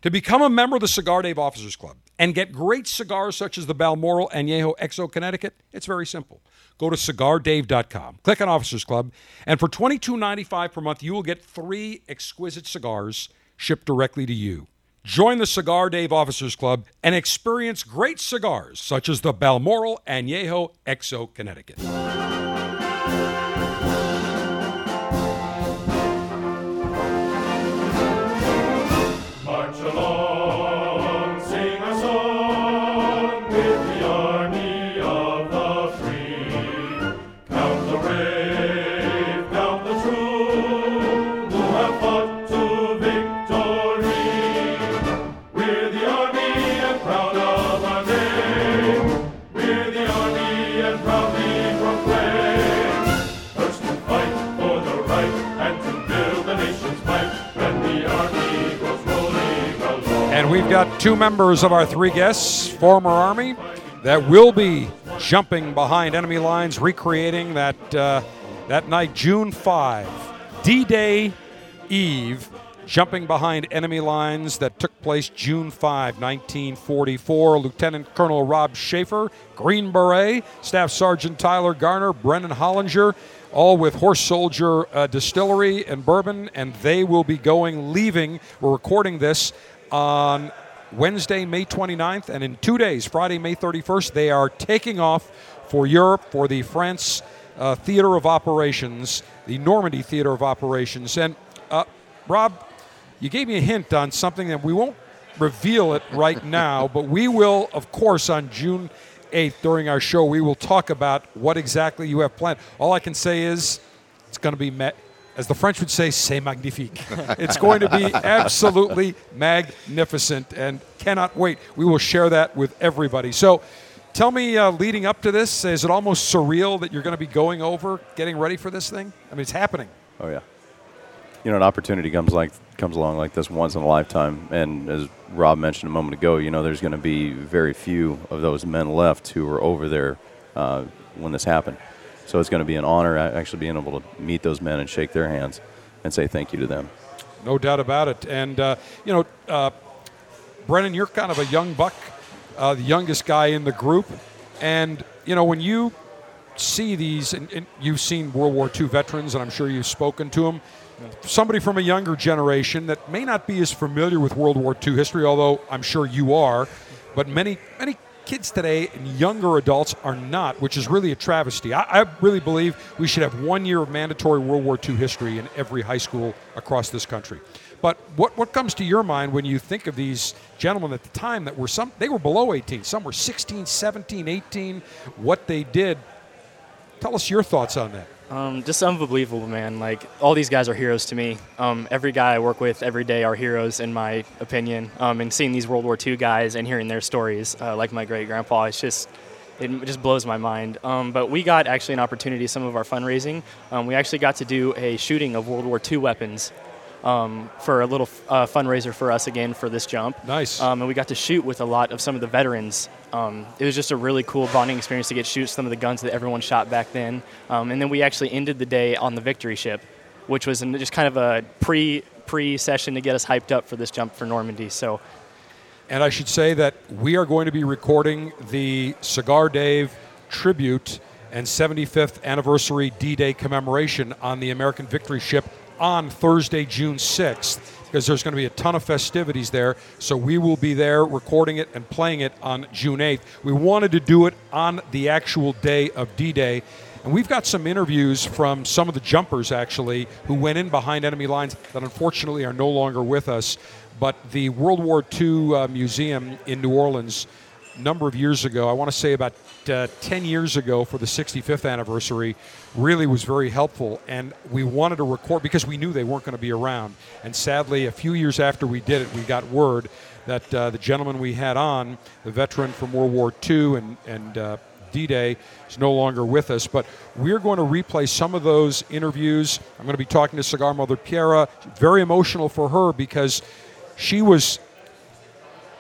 To become a member of the Cigar Dave Officers Club and get great cigars such as the Balmoral Añejo XO Connecticut, it's very simple. Go to cigardave.com, click on Officers Club, and for $22.95 per month, you will get three exquisite cigars shipped directly to you. Join the Cigar Dave Officers Club and experience great cigars such as the Balmoral Añejo XO Connecticut. Got two members of our three guests, former Army, that will be jumping behind enemy lines, recreating that uh, that night, June 5, D-Day Eve, jumping behind enemy lines that took place June 5, 1944. Lieutenant Colonel Rob Schaefer, Green Beret, Staff Sergeant Tyler Garner, Brennan Hollinger, all with Horse Soldier uh, Distillery and Bourbon, and they will be going, leaving. We're recording this on Wednesday, May 29th, and in two days, Friday, May 31st, they are taking off for Europe for the France uh, Theater of Operations, the Normandy Theater of Operations. And uh, Rob, you gave me a hint on something that we won't reveal it right <laughs> now, but we will, of course, on June 8th during our show, we will talk about what exactly you have planned. All I can say is it's going to be met. As the French would say, c'est magnifique. it's going to be absolutely magnificent and cannot wait. We will share that with everybody. So, tell me, uh, leading up to this, is it almost surreal that you're going to be going over, getting ready for this thing? I mean, it's happening. Oh yeah. You know, an opportunity comes like comes along like this once in a lifetime, and as Rob mentioned a moment ago, you know, there's going to be very few of those men left who were over there uh, when this happened. So it's going to be an honor actually being able to meet those men and shake their hands and say thank you to them. No doubt about it. And, uh, you know, uh, Brennan, you're kind of a young buck, uh, the youngest guy in the group. And, you know, when you see these, and, and you've seen World War II veterans, and I'm sure you've spoken to them, somebody from a younger generation that may not be as familiar with World War II history, although I'm sure you are, but many, many kids today and younger adults are not, which is really a travesty. I, I really believe we should have one year of mandatory World War II history in every high school across this country. But what, what comes to your mind when you think of these gentlemen at the time that were some, they were below 18, some were 16, 17, 18, what they did? Tell us your thoughts on that. Um, just unbelievable, man. Like all these guys are heroes to me. Um, every guy I work with every day are heroes, in my opinion. Um, and seeing these World War II guys and hearing their stories, uh, like my great grandpa, it's just it just blows my mind. Um, but we got actually an opportunity. Some of our fundraising, um, we actually got to do a shooting of World War II weapons. Um, for a little uh, fundraiser for us again for this jump. Nice. Um, and we got to shoot with a lot of some of the veterans. Um, it was just a really cool bonding experience to get to shoot some of the guns that everyone shot back then. Um, and then we actually ended the day on the victory ship, which was an- just kind of a pre pre session to get us hyped up for this jump for Normandy. So And I should say that we are going to be recording the Cigar Dave tribute and 75th anniversary D Day commemoration on the American Victory Ship on Thursday, June 6th, because there's going to be a ton of festivities there. So we will be there recording it and playing it on June 8th. We wanted to do it on the actual day of D Day. And we've got some interviews from some of the jumpers actually who went in behind enemy lines that unfortunately are no longer with us. But the World War II uh, Museum in New Orleans, a number of years ago, I want to say about uh, 10 years ago for the 65th anniversary, really was very helpful. And we wanted to record because we knew they weren't going to be around. And sadly, a few years after we did it, we got word that uh, the gentleman we had on, the veteran from World War II and, and uh, D Day is no longer with us, but we're going to replay some of those interviews. I'm going to be talking to Cigar Mother Piera. Very emotional for her because she was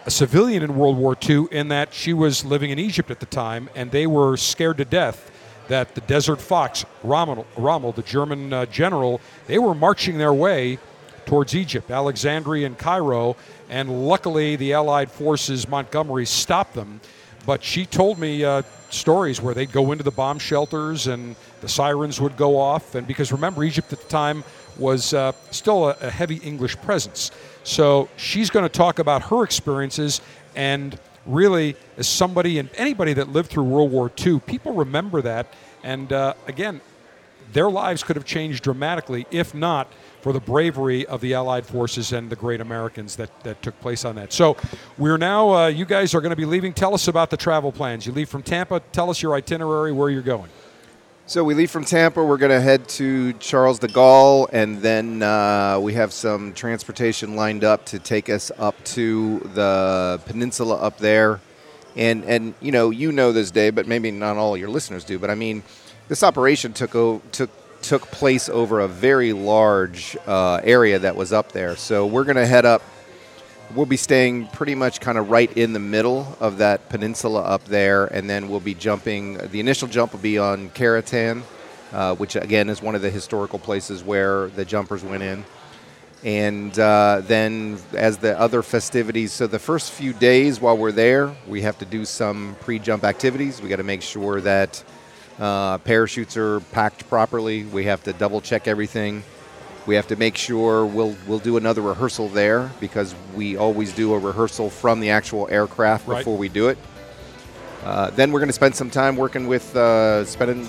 a civilian in World War II in that she was living in Egypt at the time, and they were scared to death that the Desert Fox, Rommel, Rommel the German uh, general, they were marching their way towards Egypt, Alexandria and Cairo, and luckily the Allied forces, Montgomery, stopped them. But she told me uh, stories where they'd go into the bomb shelters and the sirens would go off. And because remember, Egypt at the time was uh, still a, a heavy English presence. So she's going to talk about her experiences and really, as somebody and anybody that lived through World War II, people remember that. And uh, again, their lives could have changed dramatically if not for the bravery of the Allied forces and the great Americans that, that took place on that. So we're now, uh, you guys are going to be leaving. Tell us about the travel plans. You leave from Tampa. Tell us your itinerary, where you're going. So we leave from Tampa. We're going to head to Charles de Gaulle, and then uh, we have some transportation lined up to take us up to the peninsula up there. And and you know you know this day, but maybe not all your listeners do. But I mean, this operation took o- took took place over a very large uh, area that was up there. So we're going to head up. We'll be staying pretty much kind of right in the middle of that peninsula up there, and then we'll be jumping. The initial jump will be on Carentan, uh, which again is one of the historical places where the jumpers went in. And uh, then, as the other festivities, so the first few days while we're there, we have to do some pre jump activities. We got to make sure that uh, parachutes are packed properly. We have to double check everything. We have to make sure we'll we'll do another rehearsal there because we always do a rehearsal from the actual aircraft Right. before we do it. Uh, then we're going to spend some time working with uh, spending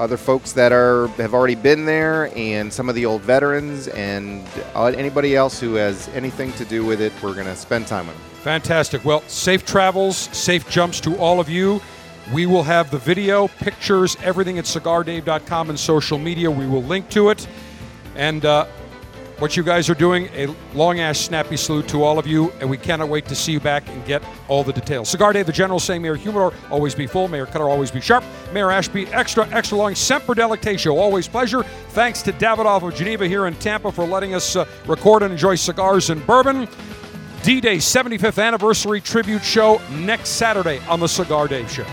other folks that are have already been there and some of the old veterans and uh, anybody else who has anything to do with it. We're going to spend time with them. Fantastic. Well, safe travels, safe jumps to all of you. We will have the video, pictures, everything at cigardave.com and social media. We will link to it. And uh, what you guys are doing, a long ass snappy salute to all of you. And we cannot wait to see you back and get all the details. Cigar Dave, the General saying, Mayor Humidor, always be full. Mayor Cutter, always be sharp. Mayor Ashby, extra, extra long. Semper Delectatio, always pleasure. Thanks to Davidoff of Geneva here in Tampa for letting us uh, record and enjoy cigars and bourbon. D Day 75th Anniversary Tribute Show next Saturday on The Cigar Dave Show.